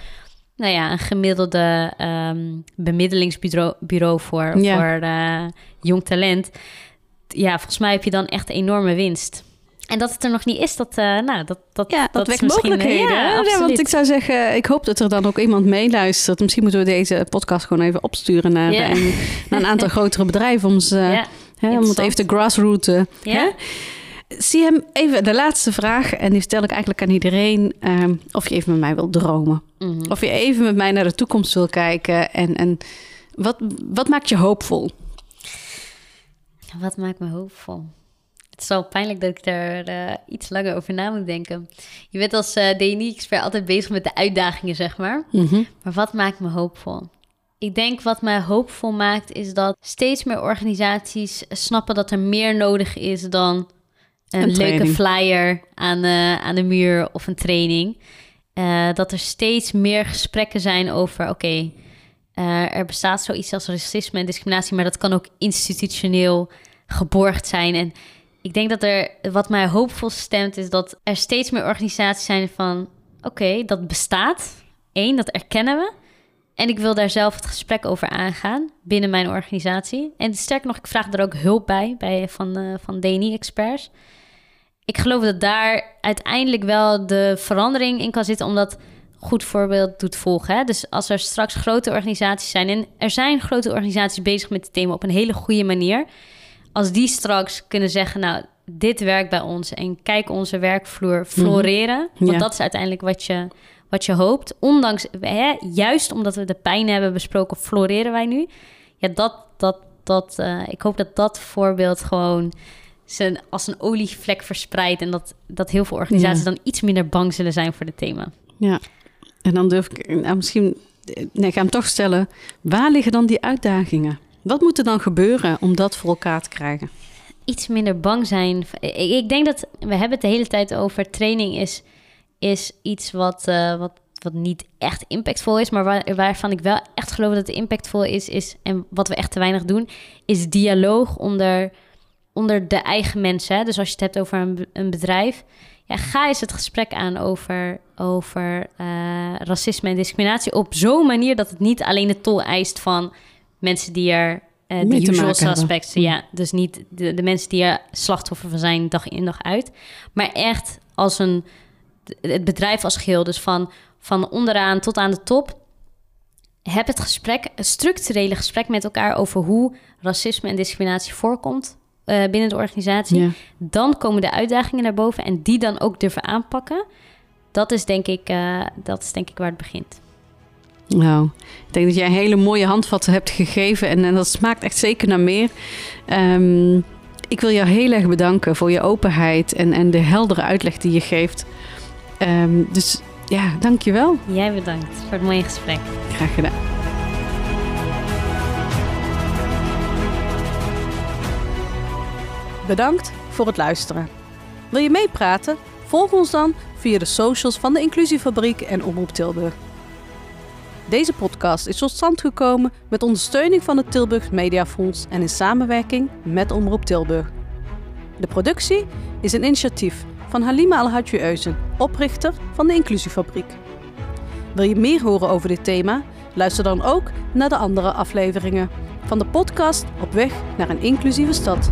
nou ja, een gemiddelde ehm, bemiddelingsbureau bureau voor, Ja. voor eh, jong talent. Ja, volgens mij heb je dan echt enorme winst. En dat het er nog niet is, dat, eh, nou, dat, dat, Ja, dat, wekt eh, mogelijkheden. Ja, hè? Ja, want ik zou zeggen, ik hoop dat er dan ook iemand meeluistert. Misschien moeten we deze podcast gewoon even opsturen naar, Ja. een, naar een aantal grotere bedrijven. Om, ze, hè, om het even te grassrooten. Ja. Hè? Zie hem even de laatste vraag. En die stel ik eigenlijk aan iedereen. ehm, of je even met mij wilt dromen. Mhm. Of je even met mij naar de toekomst wil kijken. En, en wat, wat maakt je hoopvol? Wat maakt me hoopvol? Het is wel pijnlijk dat ik daar eh, iets langer over na moet denken. Je bent als eh DNI-expert altijd bezig met de uitdagingen, zeg maar. Mhm. Maar wat maakt me hoopvol? Ik denk wat mij hoopvol maakt, is dat steeds meer organisaties snappen dat er meer nodig is dan een, Een leuke flyer aan de, aan de muur of een training. Eh, dat er steeds meer gesprekken zijn over, oké, eh, er bestaat zoiets als racisme en discriminatie, maar dat kan ook institutioneel geborgd zijn. En ik denk dat er, wat mij hoopvol stemt, is dat er steeds meer organisaties zijn van, oké, dat bestaat. Eén, dat erkennen we. En ik wil daar zelf het gesprek over aangaan binnen mijn organisatie. En sterker nog, ik vraag er ook hulp bij, bij van, eh, van DNI-experts. Ik geloof dat daar uiteindelijk wel de verandering in kan zitten, omdat goed voorbeeld doet volgen. Hè? Dus als er straks grote organisaties zijn, en er zijn grote organisaties bezig met het thema op een hele goede manier. Als die straks kunnen zeggen, nou, dit werkt bij ons en kijk onze werkvloer floreren. Want Ja. dat is uiteindelijk wat je, wat je hoopt. Ondanks, hè, juist omdat we de pijn hebben besproken, floreren wij nu. Ja, dat, dat, dat, eh, ik hoop dat dat voorbeeld gewoon zijn, als een olievlek verspreidt. En dat, dat heel veel organisaties Ja. dan iets minder bang zullen zijn voor het thema. Ja, en dan durf ik nou, misschien, nee, ik ga hem toch stellen. Waar liggen dan die uitdagingen? Wat moet er dan gebeuren om dat voor elkaar te krijgen? iets minder bang zijn. Ik, ik denk dat we hebben het de hele tijd over training is, is iets wat, eh, wat, wat niet echt impactvol is, maar waar, waarvan ik wel echt geloof dat het impactvol is, is en wat we echt te weinig doen, is dialoog onder, onder de eigen mensen. Dus als je het hebt over een, een bedrijf, ja, ga eens het gesprek aan over, over eh, racisme en discriminatie op zo'n manier dat het niet alleen de tol eist van mensen die er Mee de usual hebben. suspects, ja, dus niet de, de mensen die er slachtoffer van zijn dag in dag uit, maar echt als een het bedrijf als geheel, dus van, van onderaan tot aan de top. Heb het gesprek, het structurele gesprek met elkaar over hoe racisme en discriminatie voorkomt eh, binnen de organisatie. Ja. Dan komen de uitdagingen naar boven en die dan ook durven aanpakken. Dat is denk ik, eh, dat is denk ik waar het begint. Nou, ik denk dat jij hele mooie handvatten hebt gegeven en, en dat smaakt echt zeker naar meer. Ehm, ik wil jou heel erg bedanken voor je openheid en, en de heldere uitleg die je geeft. Ehm, dus ja, dank je wel. Jij bedankt voor het mooie gesprek. Graag gedaan. Bedankt voor het luisteren. Wil je meepraten? Volg ons dan via de socials van de Inclusiefabriek en Omroep Tilburg. Deze podcast is tot stand gekomen met ondersteuning van het Tilburg Mediafonds en in samenwerking met Omroep Tilburg. De productie is een initiatief van Halima Alhadji Eusen, oprichter van de Inclusiefabriek. Wil je meer horen over dit thema? Luister dan ook naar de andere afleveringen van de podcast Op weg naar een inclusieve stad.